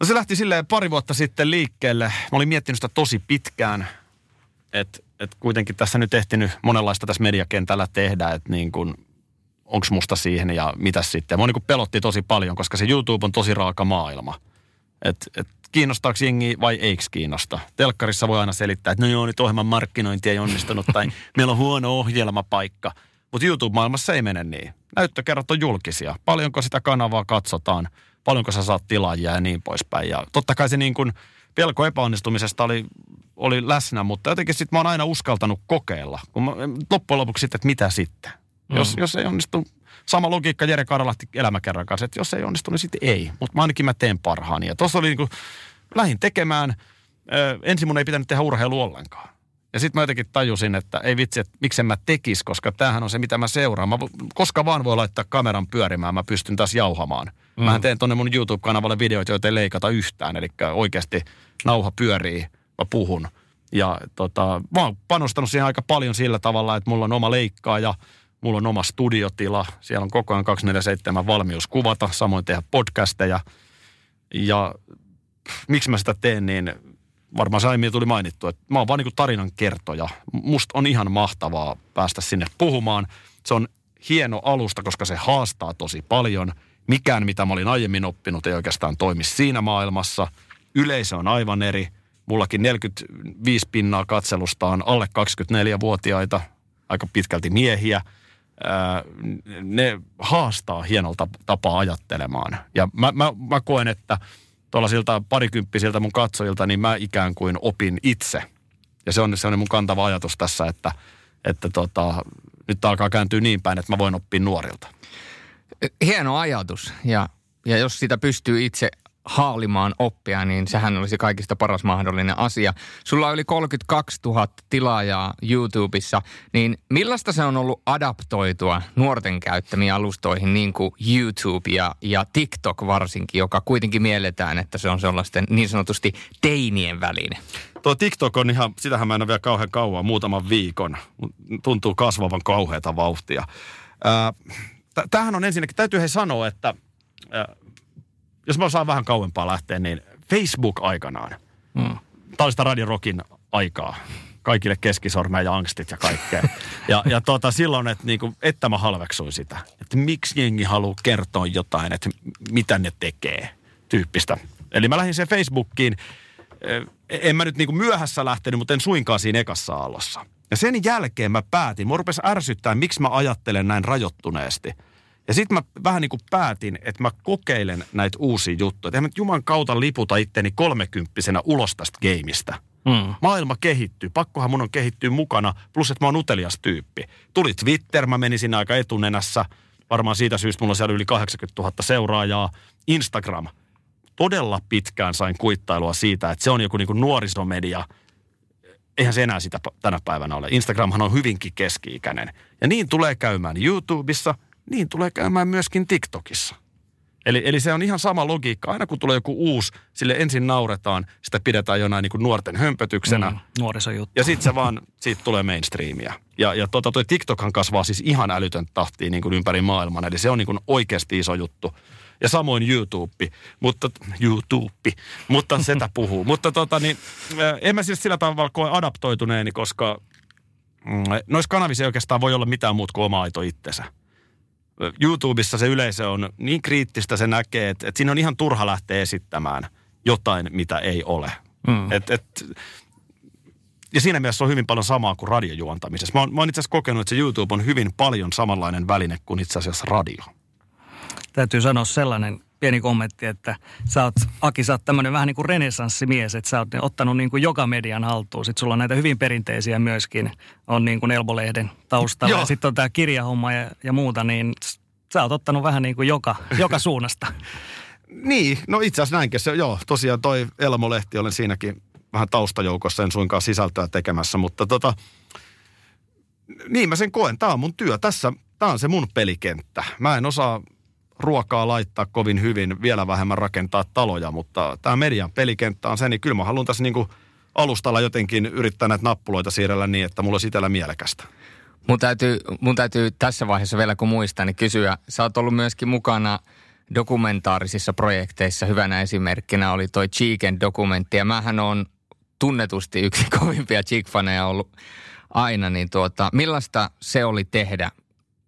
No se lähti silleen pari vuotta sitten liikkeelle. Mä olin miettinyt sitä tosi pitkään, että et kuitenkin tässä nyt ehtinyt monenlaista tässä mediakentällä tehdä, että niin kuin, onko musta siihen ja mitä sitten. Mua niin pelotti tosi paljon, koska se YouTube on tosi raaka maailma. Että et, kiinnostaako jengi vai eikö kiinnosta. Telkkarissa voi aina selittää, että no joo, nyt ohjelman markkinointi ei onnistunut tai meillä on huono ohjelmapaikka. Mutta YouTube-maailmassa ei mene niin näyttökerrat on julkisia. Paljonko sitä kanavaa katsotaan, paljonko sä saat tilaajia ja niin poispäin. Ja totta kai se niin kuin pelko epäonnistumisesta oli, oli läsnä, mutta jotenkin sitten mä oon aina uskaltanut kokeilla. Kun mä, loppujen lopuksi sitten, että mitä sitten? Mm. Jos, jos ei onnistu, sama logiikka Jere Karalahti elämäkerran kanssa, että jos ei onnistu, niin sitten ei. Mutta ainakin mä teen parhaani. Ja tuossa oli niin kuin, lähin tekemään. Ö, ensin mun ei pitänyt tehdä urheilu ollenkaan. Ja sitten mä jotenkin tajusin, että ei vitsi, että miksen mä tekis, koska tämähän on se, mitä mä seuraan. Mä, koska vaan voi laittaa kameran pyörimään, mä pystyn taas jauhamaan. Mm. Mä teen tonne mun YouTube-kanavalle videoita, joita ei leikata yhtään. Eli oikeasti nauha pyörii, mä puhun. Ja tota, mä oon panostanut siihen aika paljon sillä tavalla, että mulla on oma leikkaaja, mulla on oma studiotila. Siellä on koko ajan 247 valmius kuvata, samoin tehdä podcasteja. Ja miksi mä sitä teen, niin varmaan se aiemmin tuli mainittu, että mä oon vaan niin tarinan kertoja. Musta on ihan mahtavaa päästä sinne puhumaan. Se on hieno alusta, koska se haastaa tosi paljon. Mikään, mitä mä olin aiemmin oppinut, ei oikeastaan toimi siinä maailmassa. Yleisö on aivan eri. Mullakin 45 pinnaa katselusta on alle 24-vuotiaita, aika pitkälti miehiä. ne haastaa hienolta tapaa ajattelemaan. Ja mä, mä, mä koen, että – tuollaisilta parikymppisiltä mun katsojilta, niin mä ikään kuin opin itse. Ja se on sellainen mun kantava ajatus tässä, että, että tota, nyt alkaa kääntyä niin päin, että mä voin oppia nuorilta. Hieno ajatus ja, ja jos sitä pystyy itse haalimaan oppia, niin sehän olisi kaikista paras mahdollinen asia. Sulla oli 32 000 tilaajaa YouTubessa, niin millaista se on ollut adaptoitua nuorten käyttämiin alustoihin, niin kuin YouTube ja, ja TikTok varsinkin, joka kuitenkin mielletään, että se on sellaisten niin sanotusti teinien väline? Tuo TikTok on ihan, sitähän mä en ole vielä kauhean kauan, muutaman viikon. Tuntuu kasvavan kauheata vauhtia. Tämähän on ensinnäkin, täytyy he sanoa, että jos mä osaan vähän kauempaa lähteä, niin Facebook aikanaan. Mm. Tämä oli sitä Radio Rockin aikaa. Kaikille keskisormeja ja angstit ja kaikkea. *laughs* ja, ja tota, silloin, että, niinku, että mä halveksuin sitä. Että miksi jengi haluaa kertoa jotain, että mitä ne tekee tyyppistä. Eli mä lähdin sen Facebookiin. En mä nyt niinku myöhässä lähtenyt, mutta en suinkaan siinä ekassa aallossa. Ja sen jälkeen mä päätin, mä rupesi ärsyttää, miksi mä ajattelen näin rajoittuneesti – ja sitten mä vähän niin kuin päätin, että mä kokeilen näitä uusia juttuja. Eihän mä juman kautta liputa itteni kolmekymppisenä ulos tästä gameista. Mm. Maailma kehittyy, pakkohan mun on kehittyä mukana, plus että mä oon utelias tyyppi. Tuli Twitter, mä menin siinä aika etunenässä. Varmaan siitä syystä mulla on siellä yli 80 000 seuraajaa. Instagram. Todella pitkään sain kuittailua siitä, että se on joku niin kuin nuorisomedia. Eihän se enää sitä tänä päivänä ole. Instagramhan on hyvinkin keski-ikäinen. Ja niin tulee käymään YouTubessa, niin tulee käymään myöskin TikTokissa. Eli, eli se on ihan sama logiikka. Aina kun tulee joku uusi, sille ensin nauretaan, sitä pidetään jonain niin kuin nuorten hömpötyksenä. Mm, nuorisojuttu. Ja sitten se vaan, siitä tulee mainstreamia. Ja, ja tota, toi TikTokhan kasvaa siis ihan älytön tahtiin niin kuin ympäri maailman. Eli se on niin kuin oikeasti iso juttu. Ja samoin YouTube, mutta YouTube, mutta setä *laughs* puhuu. mutta tota niin, en mä siis sillä tavalla koe adaptoituneeni, koska mm, noissa kanavissa ei oikeastaan voi olla mitään muuta kuin oma aito itsensä. YouTubessa se yleisö on niin kriittistä, se näkee, että, että siinä on ihan turha lähteä esittämään jotain, mitä ei ole. Mm. Et, et, ja siinä mielessä on hyvin paljon samaa kuin radiojuontamisessa. Mä oon, mä oon itse asiassa kokenut, että se YouTube on hyvin paljon samanlainen väline kuin itse asiassa radio. Täytyy sanoa sellainen pieni kommentti, että sä oot, Aki, sä oot tämmöinen vähän niin kuin renessanssimies, että sä oot ottanut niin kuin joka median haltuun. Sitten sulla on näitä hyvin perinteisiä myöskin, on niin kuin Elbolehden taustalla ja sitten on tämä kirjahomma ja, ja muuta, niin sä oot ottanut vähän niin kuin joka, joka *laughs* suunnasta. niin, no itse asiassa näinkin se, joo, tosiaan toi Elmo-lehti, olen siinäkin vähän taustajoukossa, en suinkaan sisältöä tekemässä, mutta tota, niin mä sen koen, tämä on mun työ, tässä, tämä on se mun pelikenttä. Mä en osaa ruokaa laittaa kovin hyvin, vielä vähemmän rakentaa taloja, mutta tämä median pelikenttä on se, niin kyllä mä haluan tässä niin kuin alustalla jotenkin yrittää näitä nappuloita siirrellä niin, että mulla on itsellä mielekästä. Mun täytyy, mun täytyy tässä vaiheessa vielä, kun muistan, niin kysyä. Sä oot ollut myöskin mukana dokumentaarisissa projekteissa. Hyvänä esimerkkinä oli toi Cheeken dokumentti. Ja mähän on tunnetusti yksi *laughs* kovimpia Cheek-faneja ollut aina. Niin tuota, millaista se oli tehdä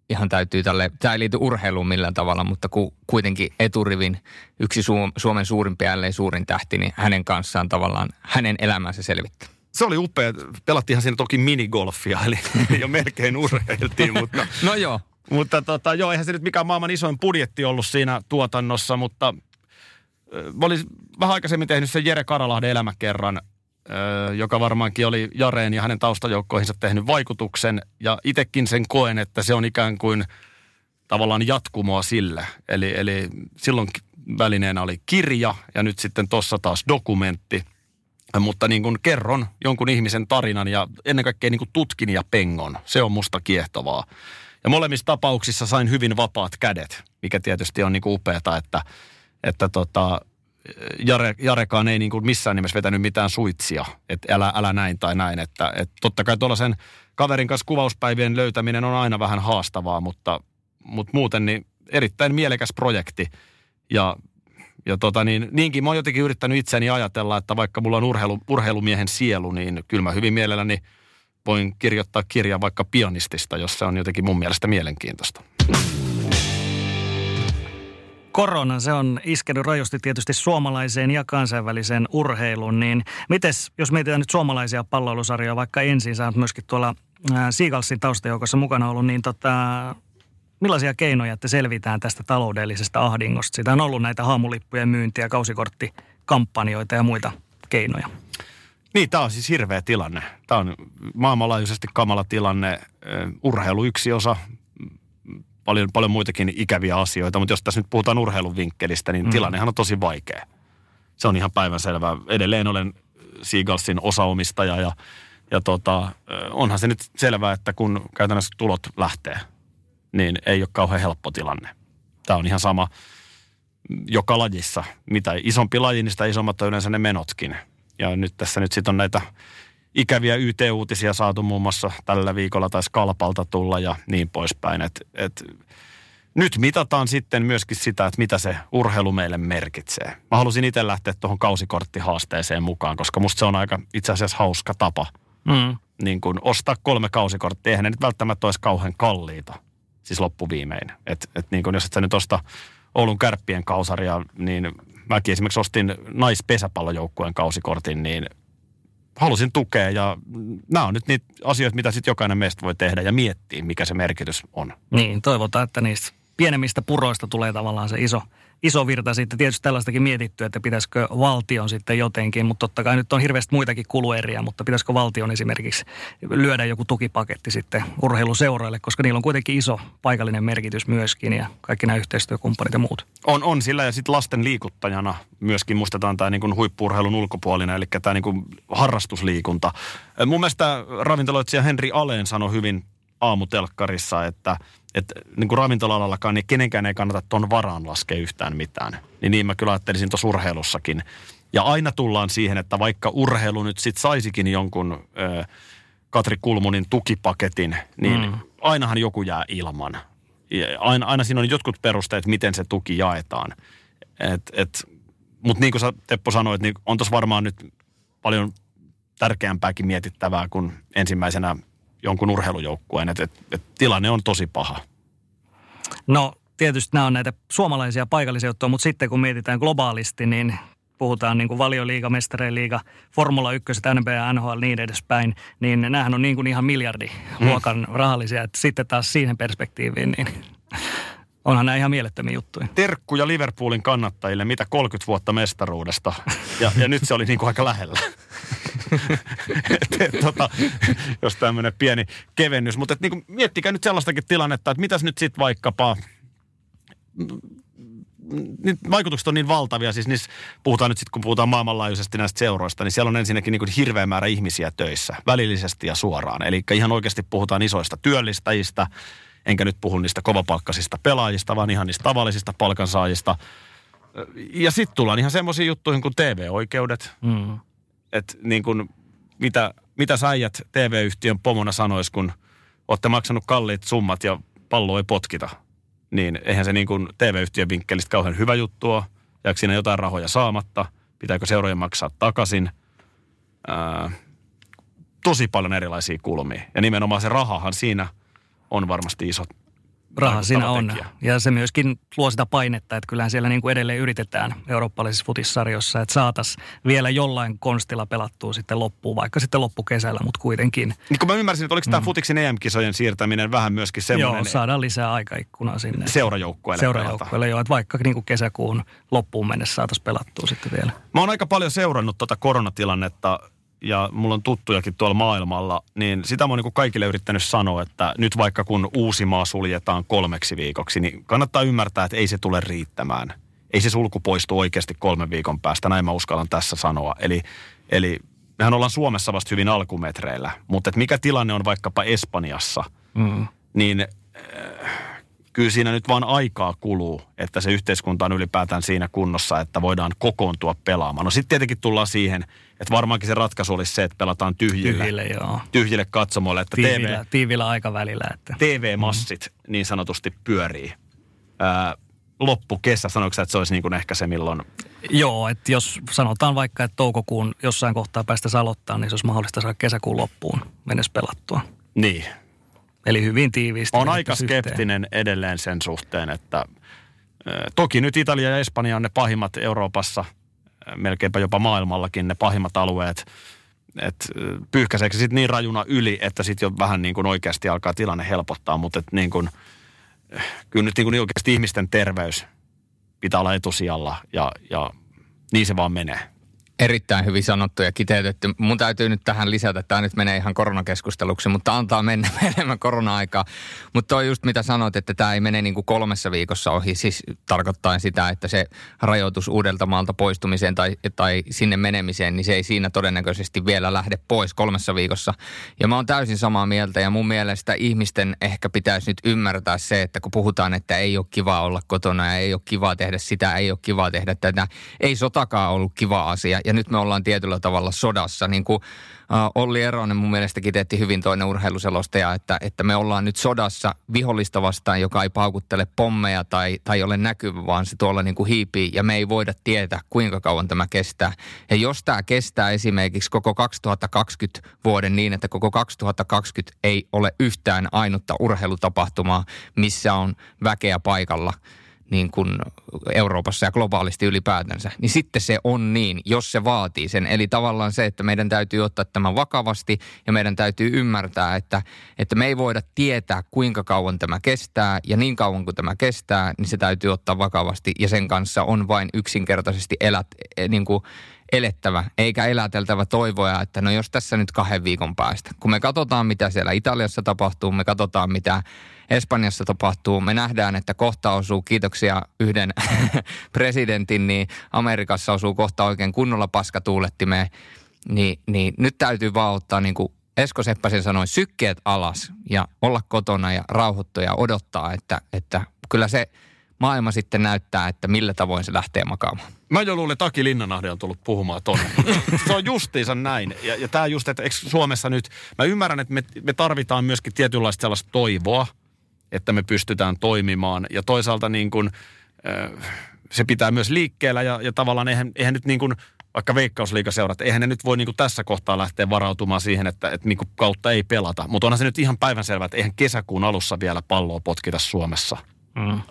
ihan täytyy tälle, tämä ei liity urheiluun millään tavalla, mutta ku, kuitenkin eturivin yksi Suomen suurimpia, ellei suurin tähti, niin hänen kanssaan tavallaan hänen elämänsä selvittää. Se oli upea. Pelattiinhan siinä toki minigolfia, eli *laughs* jo melkein urheiltiin, mutta... *laughs* no joo. Mutta tota, joo, eihän se nyt mikään maailman isoin budjetti ollut siinä tuotannossa, mutta mä olin vähän aikaisemmin tehnyt sen Jere Karalahden elämäkerran joka varmaankin oli Jareen ja hänen taustajoukkoihinsa tehnyt vaikutuksen. Ja itekin sen koen, että se on ikään kuin tavallaan jatkumoa sille. Eli, eli silloin välineenä oli kirja ja nyt sitten tuossa taas dokumentti. Mutta niin kuin kerron jonkun ihmisen tarinan ja ennen kaikkea niin kuin tutkin ja pengon. Se on musta kiehtovaa. Ja molemmissa tapauksissa sain hyvin vapaat kädet, mikä tietysti on niin kuin upeata, että, että tota, Jare, Jarekaan ei niin kuin missään nimessä vetänyt mitään suitsia, että älä, älä näin tai näin. Että, että totta kai tuollaisen kaverin kanssa kuvauspäivien löytäminen on aina vähän haastavaa, mutta, mutta muuten niin erittäin mielekäs projekti. Ja, ja tota niin, niinkin mä oon jotenkin yrittänyt itseäni ajatella, että vaikka mulla on urheilu, urheilumiehen sielu, niin kyllä mä hyvin mielelläni voin kirjoittaa kirjan vaikka pianistista, jos se on jotenkin mun mielestä mielenkiintoista korona, se on iskenyt rajusti tietysti suomalaiseen ja kansainväliseen urheiluun, niin mites, jos mietitään nyt suomalaisia palloilusarjoja, vaikka ensin sä oot myöskin tuolla Seagalsin taustajoukossa mukana ollut, niin tota, millaisia keinoja, että selvitään tästä taloudellisesta ahdingosta? Siitä on ollut näitä haamulippujen myyntiä, kausikorttikampanjoita ja muita keinoja. Niin, tämä on siis hirveä tilanne. Tämä on maailmanlaajuisesti kamala tilanne. Urheilu yksi osa, paljon, paljon muitakin ikäviä asioita, mutta jos tässä nyt puhutaan urheilun vinkkelistä, niin mm. tilannehan on tosi vaikea. Se on ihan päivänselvää. Edelleen olen Seagalsin osaomistaja ja, ja tota, onhan se nyt selvää, että kun käytännössä tulot lähtee, niin ei ole kauhean helppo tilanne. Tämä on ihan sama joka lajissa. Mitä isompi laji, niin sitä isommat on yleensä ne menotkin. Ja nyt tässä nyt sitten on näitä ikäviä YT-uutisia saatu muun muassa tällä viikolla tai Skalpalta tulla ja niin poispäin. Et, et, nyt mitataan sitten myöskin sitä, että mitä se urheilu meille merkitsee. Mä halusin itse lähteä tuohon kausikorttihaasteeseen mukaan, koska musta se on aika itse asiassa hauska tapa. Mm. Niin kun ostaa kolme kausikorttia, eihän ne nyt välttämättä olisi kauhean kalliita, siis loppuviimein. Et, et niin kun jos et sä nyt osta Oulun kärppien kausaria, niin mäkin esimerkiksi ostin naispesäpallojoukkueen kausikortin, niin halusin tukea ja nämä on nyt niitä asioita, mitä sitten jokainen meistä voi tehdä ja miettiä, mikä se merkitys on. Niin, toivotaan, että niistä pienemmistä puroista tulee tavallaan se iso, iso virta sitten. Tietysti tällaistakin mietitty, että pitäisikö valtion sitten jotenkin, mutta totta kai nyt on hirveästi muitakin kulueriä, mutta pitäisikö valtion esimerkiksi lyödä joku tukipaketti sitten urheiluseuroille, koska niillä on kuitenkin iso paikallinen merkitys myöskin ja kaikki nämä yhteistyökumppanit ja muut. On, on sillä ja sitten lasten liikuttajana myöskin muistetaan tämä niin huippuurheilun ulkopuolinen, eli tämä niin harrastusliikunta. Mun mielestä ravintoloitsija Henri Aleen sanoi hyvin aamutelkkarissa, että, että niin kuin ravintola niin kenenkään ei kannata tuon varaan laskea yhtään mitään. Niin niin mä kyllä ajattelisin tuossa urheilussakin. Ja aina tullaan siihen, että vaikka urheilu nyt sitten saisikin jonkun ö, Katri Kulmunin tukipaketin, niin mm. ainahan joku jää ilman. Ja aina, aina siinä on jotkut perusteet, miten se tuki jaetaan. Et, et, Mutta niin kuin sä Teppo sanoit, niin on tuossa varmaan nyt paljon tärkeämpääkin mietittävää kuin ensimmäisenä jonkun urheilujoukkueen. Että et, et tilanne on tosi paha. No tietysti nämä on näitä suomalaisia paikallisia juttuja, mutta sitten kun mietitään globaalisti, niin puhutaan niin kuin valioliiga, liiga, Formula 1, NBA, NHL, niin edespäin, niin näähän on niin kuin ihan miljardiluokan mm. rahallisia. Että sitten taas siihen perspektiiviin, niin onhan nämä ihan mielettömiä juttuja. Terkkuja Liverpoolin kannattajille, mitä 30 vuotta mestaruudesta. Ja, ja nyt se oli niin kuin aika lähellä. *laughs* et, et, tota, jos tämmöinen pieni kevennys. Mutta niin miettikää nyt sellaistakin tilannetta, että mitäs nyt sitten vaikkapa nyt vaikutukset on niin valtavia, siis niissä puhutaan nyt sitten, kun puhutaan maailmanlaajuisesti näistä seuroista, niin siellä on ensinnäkin niin kuin hirveä määrä ihmisiä töissä, välillisesti ja suoraan. Eli ihan oikeasti puhutaan isoista työllistäjistä, enkä nyt puhu niistä kovapalkkaisista pelaajista, vaan ihan niistä tavallisista palkansaajista. Ja sitten tullaan ihan semmoisiin juttuihin kuin TV-oikeudet. Mm että niin kuin, mitä, mitä säijät TV-yhtiön pomona sanois, kun olette maksanut kalliit summat ja pallo ei potkita. Niin eihän se niin kuin TV-yhtiön vinkkelistä kauhean hyvä juttu ole. Jääkö siinä jotain rahoja saamatta? Pitääkö seurojen maksaa takaisin? Ää, tosi paljon erilaisia kulmia. Ja nimenomaan se rahahan siinä varmasti iso, Raha siinä on. Tekijä. Ja se myöskin luo sitä painetta, että kyllähän siellä niin kuin edelleen yritetään eurooppalaisissa futissarjossa, että saataisiin vielä jollain konstilla pelattua sitten loppuun, vaikka sitten loppukesällä, mutta kuitenkin. Niin kun mä ymmärsin, että oliko mm. tämä futiksen EM-kisojen siirtäminen vähän myöskin semmoinen... Joo, saadaan lisää aikaikkunaa sinne. Seurajoukkueelle Seurajoukkueelle, joo, että vaikka niin kuin kesäkuun loppuun mennessä saataisiin pelattua sitten vielä. Mä oon aika paljon seurannut tuota koronatilannetta ja mulla on tuttujakin tuolla maailmalla, niin sitä mä oon niin kaikille yrittänyt sanoa, että nyt vaikka kun maa suljetaan kolmeksi viikoksi, niin kannattaa ymmärtää, että ei se tule riittämään. Ei se sulku poistu oikeasti kolmen viikon päästä, näin mä uskallan tässä sanoa. Eli, eli mehän ollaan Suomessa vasta hyvin alkumetreillä, mutta että mikä tilanne on vaikkapa Espanjassa, mm. niin äh, kyllä siinä nyt vaan aikaa kuluu, että se yhteiskunta on ylipäätään siinä kunnossa, että voidaan kokoontua pelaamaan. No sitten tietenkin tullaan siihen, että varmaankin se ratkaisu olisi se, että pelataan tyhjille, tyhjille, joo. tyhjille katsomoille. Että tiivillä, TV, tiivillä aikavälillä. Että. TV-massit mm. niin sanotusti pyörii. Ää, loppukesä, sanoiko että se olisi niin kuin ehkä se milloin? Joo, että jos sanotaan vaikka, että toukokuun jossain kohtaa päästä aloittaa, niin se olisi mahdollista saada kesäkuun loppuun mennessä pelattua. Niin. Eli hyvin tiiviisti. On aika skeptinen yhteen. edelleen sen suhteen, että toki nyt Italia ja Espanja on ne pahimmat Euroopassa – melkeinpä jopa maailmallakin ne pahimmat alueet, että pyyhkäiseekö sitten niin rajuna yli, että sitten jo vähän niin kuin oikeasti alkaa tilanne helpottaa, mutta että niin kuin, kyllä nyt niin kuin oikeasti ihmisten terveys pitää olla etusijalla ja, ja niin se vaan menee. Erittäin hyvin sanottu ja kiteytetty. Mun täytyy nyt tähän lisätä, tämä nyt menee ihan koronakeskusteluksi, mutta antaa mennä *laughs* enemmän korona-aikaa. Mutta toi just mitä sanoit, että tämä ei mene niin kuin kolmessa viikossa ohi, siis tarkoittaa sitä, että se rajoitus uudelta maalta poistumiseen tai, tai sinne menemiseen, niin se ei siinä todennäköisesti vielä lähde pois kolmessa viikossa. Ja mä oon täysin samaa mieltä ja mun mielestä ihmisten ehkä pitäisi nyt ymmärtää se, että kun puhutaan, että ei ole kiva olla kotona ja ei ole kiva tehdä sitä, ei ole kiva tehdä tätä, ei sotakaan ollut kiva asia ja nyt me ollaan tietyllä tavalla sodassa. Niin kuin Olli Eronen mun mielestä kiteytti hyvin toinen urheiluselostaja, että, että me ollaan nyt sodassa vihollista vastaan, joka ei paukuttele pommeja tai, tai ole näkyvä, vaan se tuolla niin kuin hiipii ja me ei voida tietää, kuinka kauan tämä kestää. Ja jos tämä kestää esimerkiksi koko 2020 vuoden niin, että koko 2020 ei ole yhtään ainutta urheilutapahtumaa, missä on väkeä paikalla – niin kuin Euroopassa ja globaalisti ylipäätänsä, niin sitten se on niin, jos se vaatii sen. Eli tavallaan se, että meidän täytyy ottaa tämä vakavasti ja meidän täytyy ymmärtää, että, että me ei voida tietää, kuinka kauan tämä kestää ja niin kauan kuin tämä kestää, niin se täytyy ottaa vakavasti ja sen kanssa on vain yksinkertaisesti elät, e, niin kuin elettävä, eikä eläteltävä toivoja, että no jos tässä nyt kahden viikon päästä. Kun me katsotaan, mitä siellä Italiassa tapahtuu, me katsotaan, mitä Espanjassa tapahtuu. Me nähdään, että kohta osuu, kiitoksia yhden *laughs* presidentin, niin Amerikassa osuu kohta oikein kunnolla paskatuulettimeen. Niin, niin nyt täytyy vaan ottaa niin kuin Esko Seppäsen sanoi, sykkeet alas ja olla kotona ja rauhoittua ja odottaa, että, että kyllä se maailma sitten näyttää, että millä tavoin se lähtee makaamaan. Mä jo luulen, että Taki Linnanahde on tullut puhumaan tonne. *laughs* se on justiinsa näin. Ja, ja tämä just, että Suomessa nyt, mä ymmärrän, että me, me tarvitaan myöskin tietynlaista sellaista toivoa, että me pystytään toimimaan. Ja toisaalta niin kuin, se pitää myös liikkeellä ja, ja tavallaan eihän, eihän nyt niin kuin, vaikka veikkausliikaseurat, eihän ne nyt voi niin kuin tässä kohtaa lähteä varautumaan siihen, että, että niin kuin kautta ei pelata. Mutta onhan se nyt ihan päivänselvää, että eihän kesäkuun alussa vielä palloa potkita Suomessa. Mm.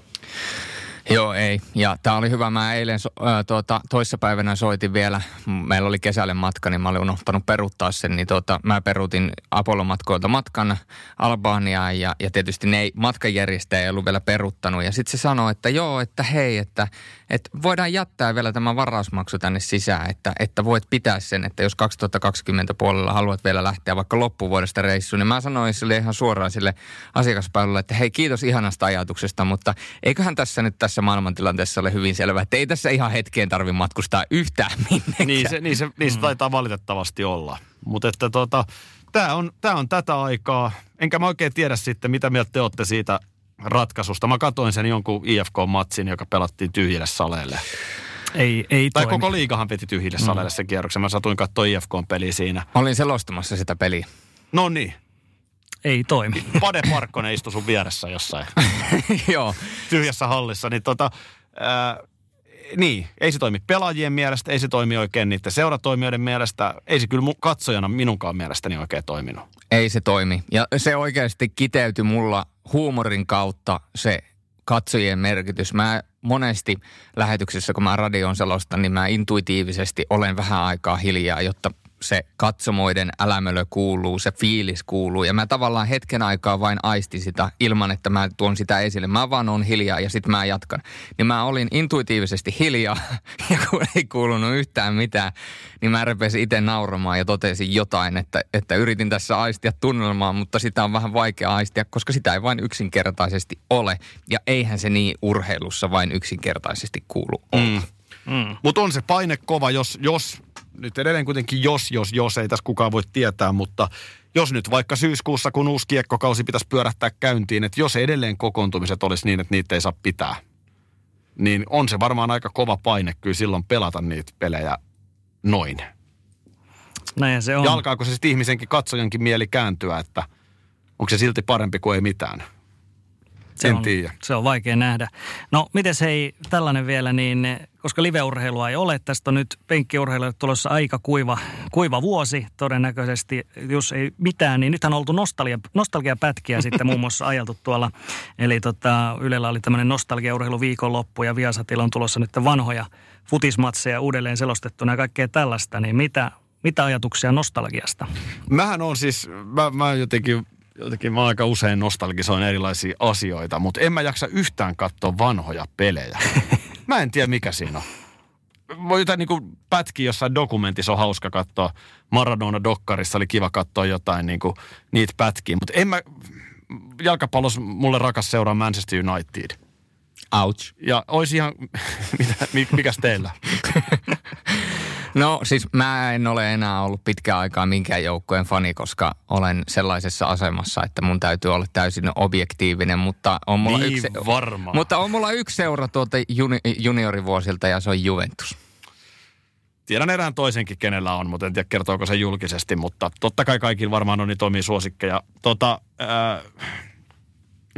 Joo, ei. Ja tämä oli hyvä. Mä eilen so, äh, tuota, toissapäivänä soitin vielä. Meillä oli kesälle matka, niin mä olin unohtanut peruttaa sen. Niin tuota, mä peruutin Apollo-matkoilta matkan Albaniaan ja, ja tietysti ne ei, matkanjärjestäjä ei ollut vielä peruttanut. Ja sitten se sanoi, että joo, että hei, että, että voidaan jättää vielä tämä varausmaksu tänne sisään, että, että voit pitää sen, että jos 2020 puolella haluat vielä lähteä vaikka loppuvuodesta reissuun, niin mä sanoin sille ihan suoraan sille asiakaspalvelulle, että hei kiitos ihanasta ajatuksesta, mutta eiköhän tässä nyt tässä maailmantilanteessa ole hyvin selvä, että ei tässä ihan hetkeen tarvi matkustaa yhtään minnekään. Niin se, niin se, niin se mm. taitaa valitettavasti olla. Mutta että tota, tämä on, tää on tätä aikaa. Enkä mä oikein tiedä sitten, mitä mieltä te olette siitä ratkaisusta. Mä katoin sen jonkun IFK-matsin, joka pelattiin tyhjille saleille. Ei, ei tai toimi. koko liigahan piti tyhjille mm. saleille sen kierroksen. Mä satuin katsoa IFK-peliä siinä. Olin selostamassa sitä peliä. No niin. Ei toimi. *laughs* Pade Parkkonen istui sun vieressä jossain. *laughs* Joo. Tyhjässä hallissa. Niin tota, ää, niin, ei se toimi pelaajien mielestä, ei se toimi oikein niiden seuratoimijoiden mielestä, ei se kyllä katsojana minunkaan mielestäni oikein toiminut. Ei se toimi. Ja se oikeasti kiteytyi mulla huumorin kautta se katsojien merkitys. Mä monesti lähetyksessä, kun mä radion selostan, niin mä intuitiivisesti olen vähän aikaa hiljaa, jotta se katsomoiden älämölö kuuluu, se fiilis kuuluu. Ja mä tavallaan hetken aikaa vain aistin sitä ilman, että mä tuon sitä esille. Mä vaan on hiljaa ja sitten mä jatkan. Niin mä olin intuitiivisesti hiljaa *laughs* ja kun ei kuulunut yhtään mitään, niin mä repesin itse nauramaan ja totesin jotain, että, että yritin tässä aistia tunnelmaa, mutta sitä on vähän vaikea aistia, koska sitä ei vain yksinkertaisesti ole. Ja eihän se niin urheilussa vain yksinkertaisesti kuulu olla. Mm. Mm. Mutta on se paine kova, jos, jos nyt edelleen kuitenkin jos, jos, jos, ei tässä kukaan voi tietää, mutta jos nyt vaikka syyskuussa, kun uusi kiekkokausi pitäisi pyörähtää käyntiin, että jos edelleen kokoontumiset olisi niin, että niitä ei saa pitää, niin on se varmaan aika kova paine kyllä silloin pelata niitä pelejä noin. Näin se on. Ja alkaako se sitten ihmisenkin katsojankin mieli kääntyä, että onko se silti parempi kuin ei mitään? Se en on, tiedä. Se on vaikea nähdä. No, miten hei, tällainen vielä, niin koska liveurheilua ei ole, tästä on nyt penkkiurheilijoille tulossa aika kuiva, kuiva vuosi todennäköisesti, jos ei mitään, niin nythän on oltu nostalgia, nostalgiapätkiä sitten muun muassa ajeltu tuolla. Eli tota, Ylellä oli tämmöinen nostalgiaurheilu viikonloppu ja Viasatilla on tulossa nyt vanhoja futismatseja uudelleen selostettuna ja kaikkea tällaista, niin mitä, mitä ajatuksia nostalgiasta? Mähän on siis, mä, mä jotenkin jotenkin mä aika usein nostalgisoin erilaisia asioita, mutta en mä jaksa yhtään katsoa vanhoja pelejä. *laughs* Mä en tiedä mikä siinä on. voi jotain niin kuin pätkiä jossain dokumentissa on hauska katsoa. Maradona-dokkarissa oli kiva katsoa jotain niin kuin, niitä pätkiä. Mutta en mä, jalkapallossa mulle rakas seuraa Manchester United. Ouch. Ja olisi ihan, *laughs* mitä, mikäs teillä? *laughs* No siis mä en ole enää ollut pitkään aikaa minkään joukkueen fani, koska olen sellaisessa asemassa, että mun täytyy olla täysin objektiivinen, mutta on mulla, Niin yksi, varma. mutta on mulla yksi seura tuolta juni, juniorivuosilta ja se on Juventus. Tiedän erään toisenkin, kenellä on, mutta en tiedä kertooko se julkisesti, mutta totta kai kaikilla varmaan on niitä omia suosikkeja. Tota, ää,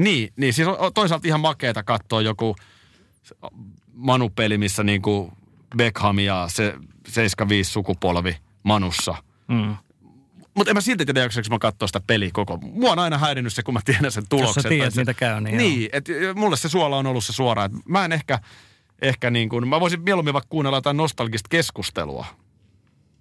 niin, niin, siis on toisaalta ihan makeeta katsoa joku Manu-peli, missä niinku Beckham ja se 75 sukupolvi Manussa. Mm. Mutta en mä silti tiedä, jaksaanko mä katsoa sitä peliä koko. Mua on aina häirinnyt se, kun mä tiedän sen tuloksen. Jos sä tiedät, se- mitä käy, niin, Niin, että mulle se suola on ollut se suora. Et mä en ehkä, ehkä niin kuin, mä voisin mieluummin vaikka kuunnella jotain nostalgista keskustelua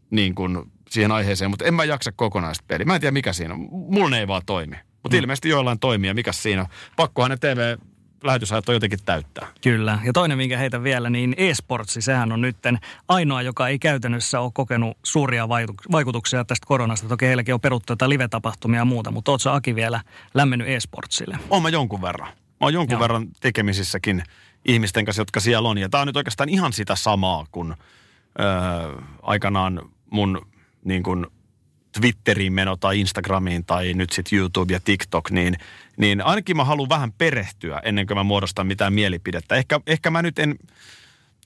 niin kuin siihen aiheeseen, mutta en mä jaksa kokonaista peliä. Mä en tiedä, mikä siinä on. Mulla ne ei vaan toimi. Mutta mm. ilmeisesti joillain toimii, ja mikä siinä on. Pakkohan ne TV-lähetysajat on jotenkin täyttää. Kyllä. Ja toinen, minkä heitä vielä, niin e-sportsi, sehän on nytten ainoa, joka ei käytännössä ole kokenut suuria vaikutuk- vaikutuksia tästä koronasta. Toki heilläkin on peruttu jotain live-tapahtumia ja muuta, mutta ootko Aki vielä lämmennyt e-sportsille? Oon mä jonkun verran. Mä oon jonkun Joo. Joo. verran tekemisissäkin ihmisten kanssa, jotka siellä on. Ja tää on nyt oikeastaan ihan sitä samaa kuin öö, aikanaan mun niin kuin Twitteriin meno tai Instagramiin tai nyt sitten YouTube ja TikTok, niin, niin ainakin mä haluan vähän perehtyä ennen kuin mä muodostan mitään mielipidettä. Ehkä, ehkä mä nyt en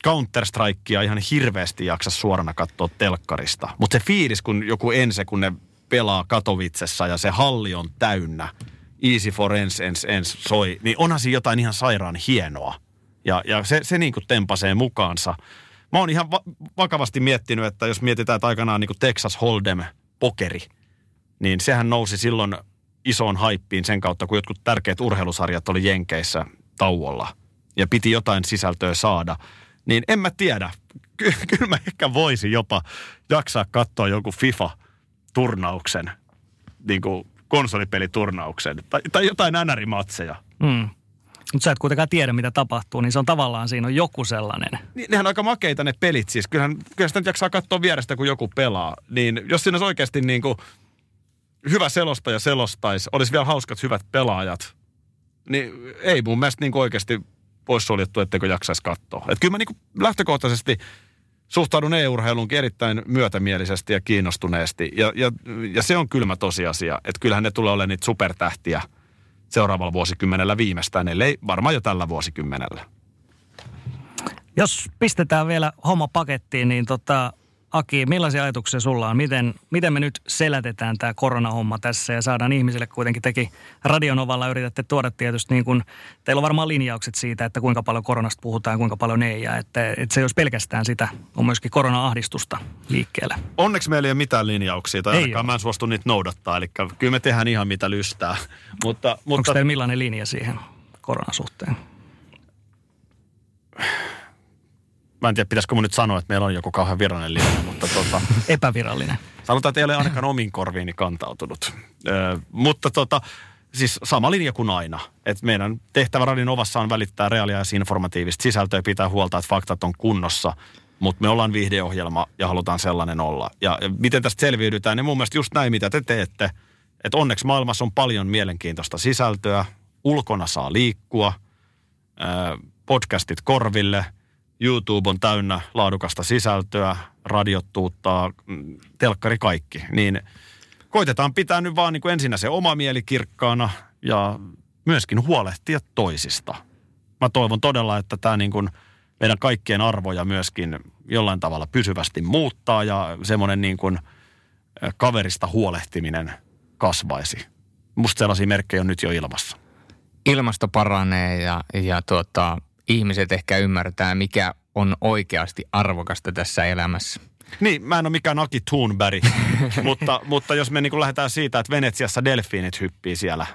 Counter-Strikea ihan hirveästi jaksa suorana katsoa telkkarista. Mutta se fiilis, kun joku ense, kun ne pelaa Katowicessa ja se halli on täynnä, Easy for ens, ens, ens soi, niin onhan siinä jotain ihan sairaan hienoa. Ja, ja se, se niin kuin tempasee mukaansa. Mä oon ihan va- vakavasti miettinyt, että jos mietitään, että aikanaan niin kuin Texas Hold'em pokeri, niin sehän nousi silloin isoon haippiin sen kautta, kun jotkut tärkeät urheilusarjat oli Jenkeissä tauolla ja piti jotain sisältöä saada. Niin en mä tiedä. Ky- *laughs* kyllä mä ehkä voisin jopa jaksaa katsoa joku FIFA-turnauksen, niin kuin konsolipeliturnauksen tai, tai jotain NR-matseja. Mm. Mutta sä et kuitenkaan tiedä, mitä tapahtuu, niin se on tavallaan siinä on joku sellainen. Niin, nehän on aika makeita ne pelit siis. Kyllähän, kyllä sitä nyt jaksaa katsoa vierestä, kun joku pelaa. Niin jos siinä olisi oikeasti niin kuin hyvä selostaja selostaisi, olisi vielä hauskat hyvät pelaajat, niin ei mun mielestä niin kuin oikeasti poissuljettu, etteikö jaksaisi katsoa. Et kyllä mä niin kuin lähtökohtaisesti suhtaudun e-urheiluunkin erittäin myötämielisesti ja kiinnostuneesti. Ja, ja, ja se on kylmä tosiasia, että kyllähän ne tulee olemaan niitä supertähtiä seuraavalla vuosikymmenellä viimeistään, ellei varmaan jo tällä vuosikymmenellä. Jos pistetään vielä homma pakettiin, niin tota, Aki, millaisia ajatuksia sulla on? Miten, miten me nyt selätetään tämä koronahomma tässä ja saadaan ihmisille kuitenkin teki Radionovalla yritätte tuoda tietysti niin kuin, teillä on varmaan linjaukset siitä, että kuinka paljon koronasta puhutaan ja kuinka paljon ei ja että, että se ei olisi pelkästään sitä, on myöskin korona-ahdistusta liikkeelle. Onneksi meillä ei ole mitään linjauksia, tai Ei ainakaan ole. mä en suostu niitä noudattaa, eli kyllä me tehdään ihan mitä lystää. mutta, Onko mutta teillä millainen linja siihen koronasuhteen? Mä en tiedä, pitäisikö mun nyt sanoa, että meillä on joku kauhean virallinen linja, mutta tota, *laughs* Epävirallinen. sanotaan, että ei ole ainakaan omiin korviini kantautunut. Ö, mutta tota, siis sama linja kuin aina. Et meidän tehtävä Radin Ovassa on välittää reaalia ja informatiivista sisältöä ja pitää huolta, että faktat on kunnossa. Mutta me ollaan viihdeohjelma ja halutaan sellainen olla. Ja, ja miten tästä selviydytään, niin mun mielestä just näin, mitä te teette. Että onneksi maailmassa on paljon mielenkiintoista sisältöä. Ulkona saa liikkua. Ö, podcastit korville. YouTube on täynnä laadukasta sisältöä. Radiot tuuttaa, mm, telkkari kaikki. Niin koitetaan pitää nyt vaan niin kuin ensinnä se oma mieli kirkkaana ja myöskin huolehtia toisista. Mä toivon todella, että tämä niin kuin meidän kaikkien arvoja myöskin jollain tavalla pysyvästi muuttaa ja semmoinen niin kuin kaverista huolehtiminen kasvaisi. Musta sellaisia merkkejä on nyt jo ilmassa. Ilmasto paranee ja, ja tuota, ihmiset ehkä ymmärtää, mikä on oikeasti arvokasta tässä elämässä. Niin, mä en ole mikään Aki Thunberg, *laughs* mutta, mutta jos me niin kuin lähdetään siitä, että Venetsiassa delfiinit hyppii siellä.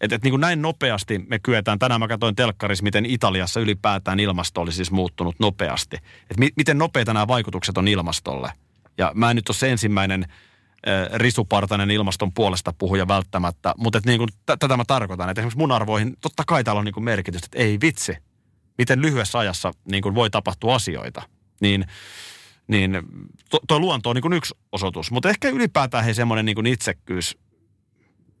Että et niin kuin näin nopeasti me kyetään, tänään mä katsoin telkkarissa, miten Italiassa ylipäätään ilmasto oli siis muuttunut nopeasti. Että mi, miten nopeita nämä vaikutukset on ilmastolle. Ja mä en nyt ole se ensimmäinen äh, risupartainen ilmaston puolesta puhuja välttämättä, mutta et niin kuin, t- tätä mä tarkoitan, että esimerkiksi mun arvoihin, totta kai täällä on niin kuin merkitystä, että ei vitsi, miten lyhyessä ajassa niin kuin voi tapahtua asioita. niin, niin tuo luonto on niin kuin yksi osoitus. Mutta ehkä ylipäätään he semmoinen niin kuin itsekkyys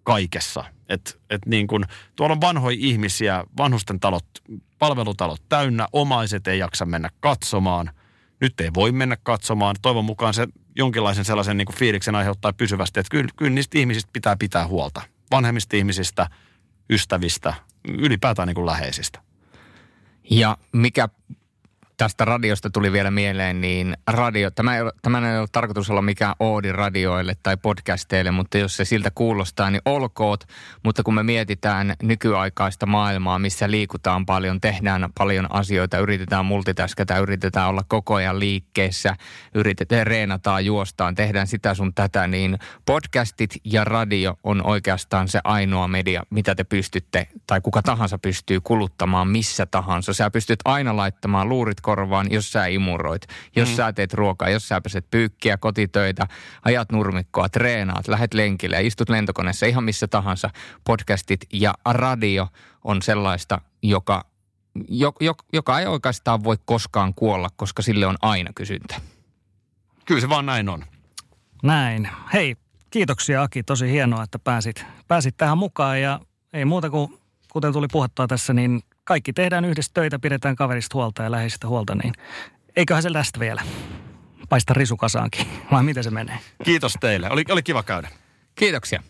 kaikessa. Että et niin kuin, tuolla on vanhoja ihmisiä, vanhusten talot, palvelutalot täynnä, omaiset ei jaksa mennä katsomaan. Nyt ei voi mennä katsomaan. Toivon mukaan se jonkinlaisen sellaisen niin kuin fiiliksen aiheuttaa pysyvästi, että kyllä, kyllä niistä ihmisistä pitää pitää huolta. Vanhemmista ihmisistä, ystävistä, ylipäätään niin kuin läheisistä. Ja mikä tästä radiosta tuli vielä mieleen, niin radio, tämä ei, ole, tämä ei ole tarkoitus olla mikään oodi radioille tai podcasteille, mutta jos se siltä kuulostaa, niin olkoot. Mutta kun me mietitään nykyaikaista maailmaa, missä liikutaan paljon, tehdään paljon asioita, yritetään multitaskata, yritetään olla koko ajan liikkeessä, yritetään, reenataan, juostaan, tehdään sitä sun tätä, niin podcastit ja radio on oikeastaan se ainoa media, mitä te pystytte, tai kuka tahansa pystyy kuluttamaan missä tahansa. Sä pystyt aina laittamaan luurit korvaan, jos sä imuroit, jos mm. sä teet ruokaa, jos sä peset pyykkiä, kotitöitä, ajat nurmikkoa, treenaat, lähet lenkille ja istut lentokoneessa ihan missä tahansa. Podcastit ja radio on sellaista, joka, joka, joka ei oikeastaan voi koskaan kuolla, koska sille on aina kysyntä. Kyllä se vaan näin on. Näin. Hei, kiitoksia Aki. Tosi hienoa, että pääsit, pääsit tähän mukaan ja ei muuta kuin, kuten tuli puhuttua tässä, niin kaikki tehdään yhdessä töitä, pidetään kaverista huolta ja läheisistä huolta, niin eiköhän se tästä vielä paista risukasaankin, vai miten se menee? Kiitos teille. Oli, oli kiva käydä. Kiitoksia.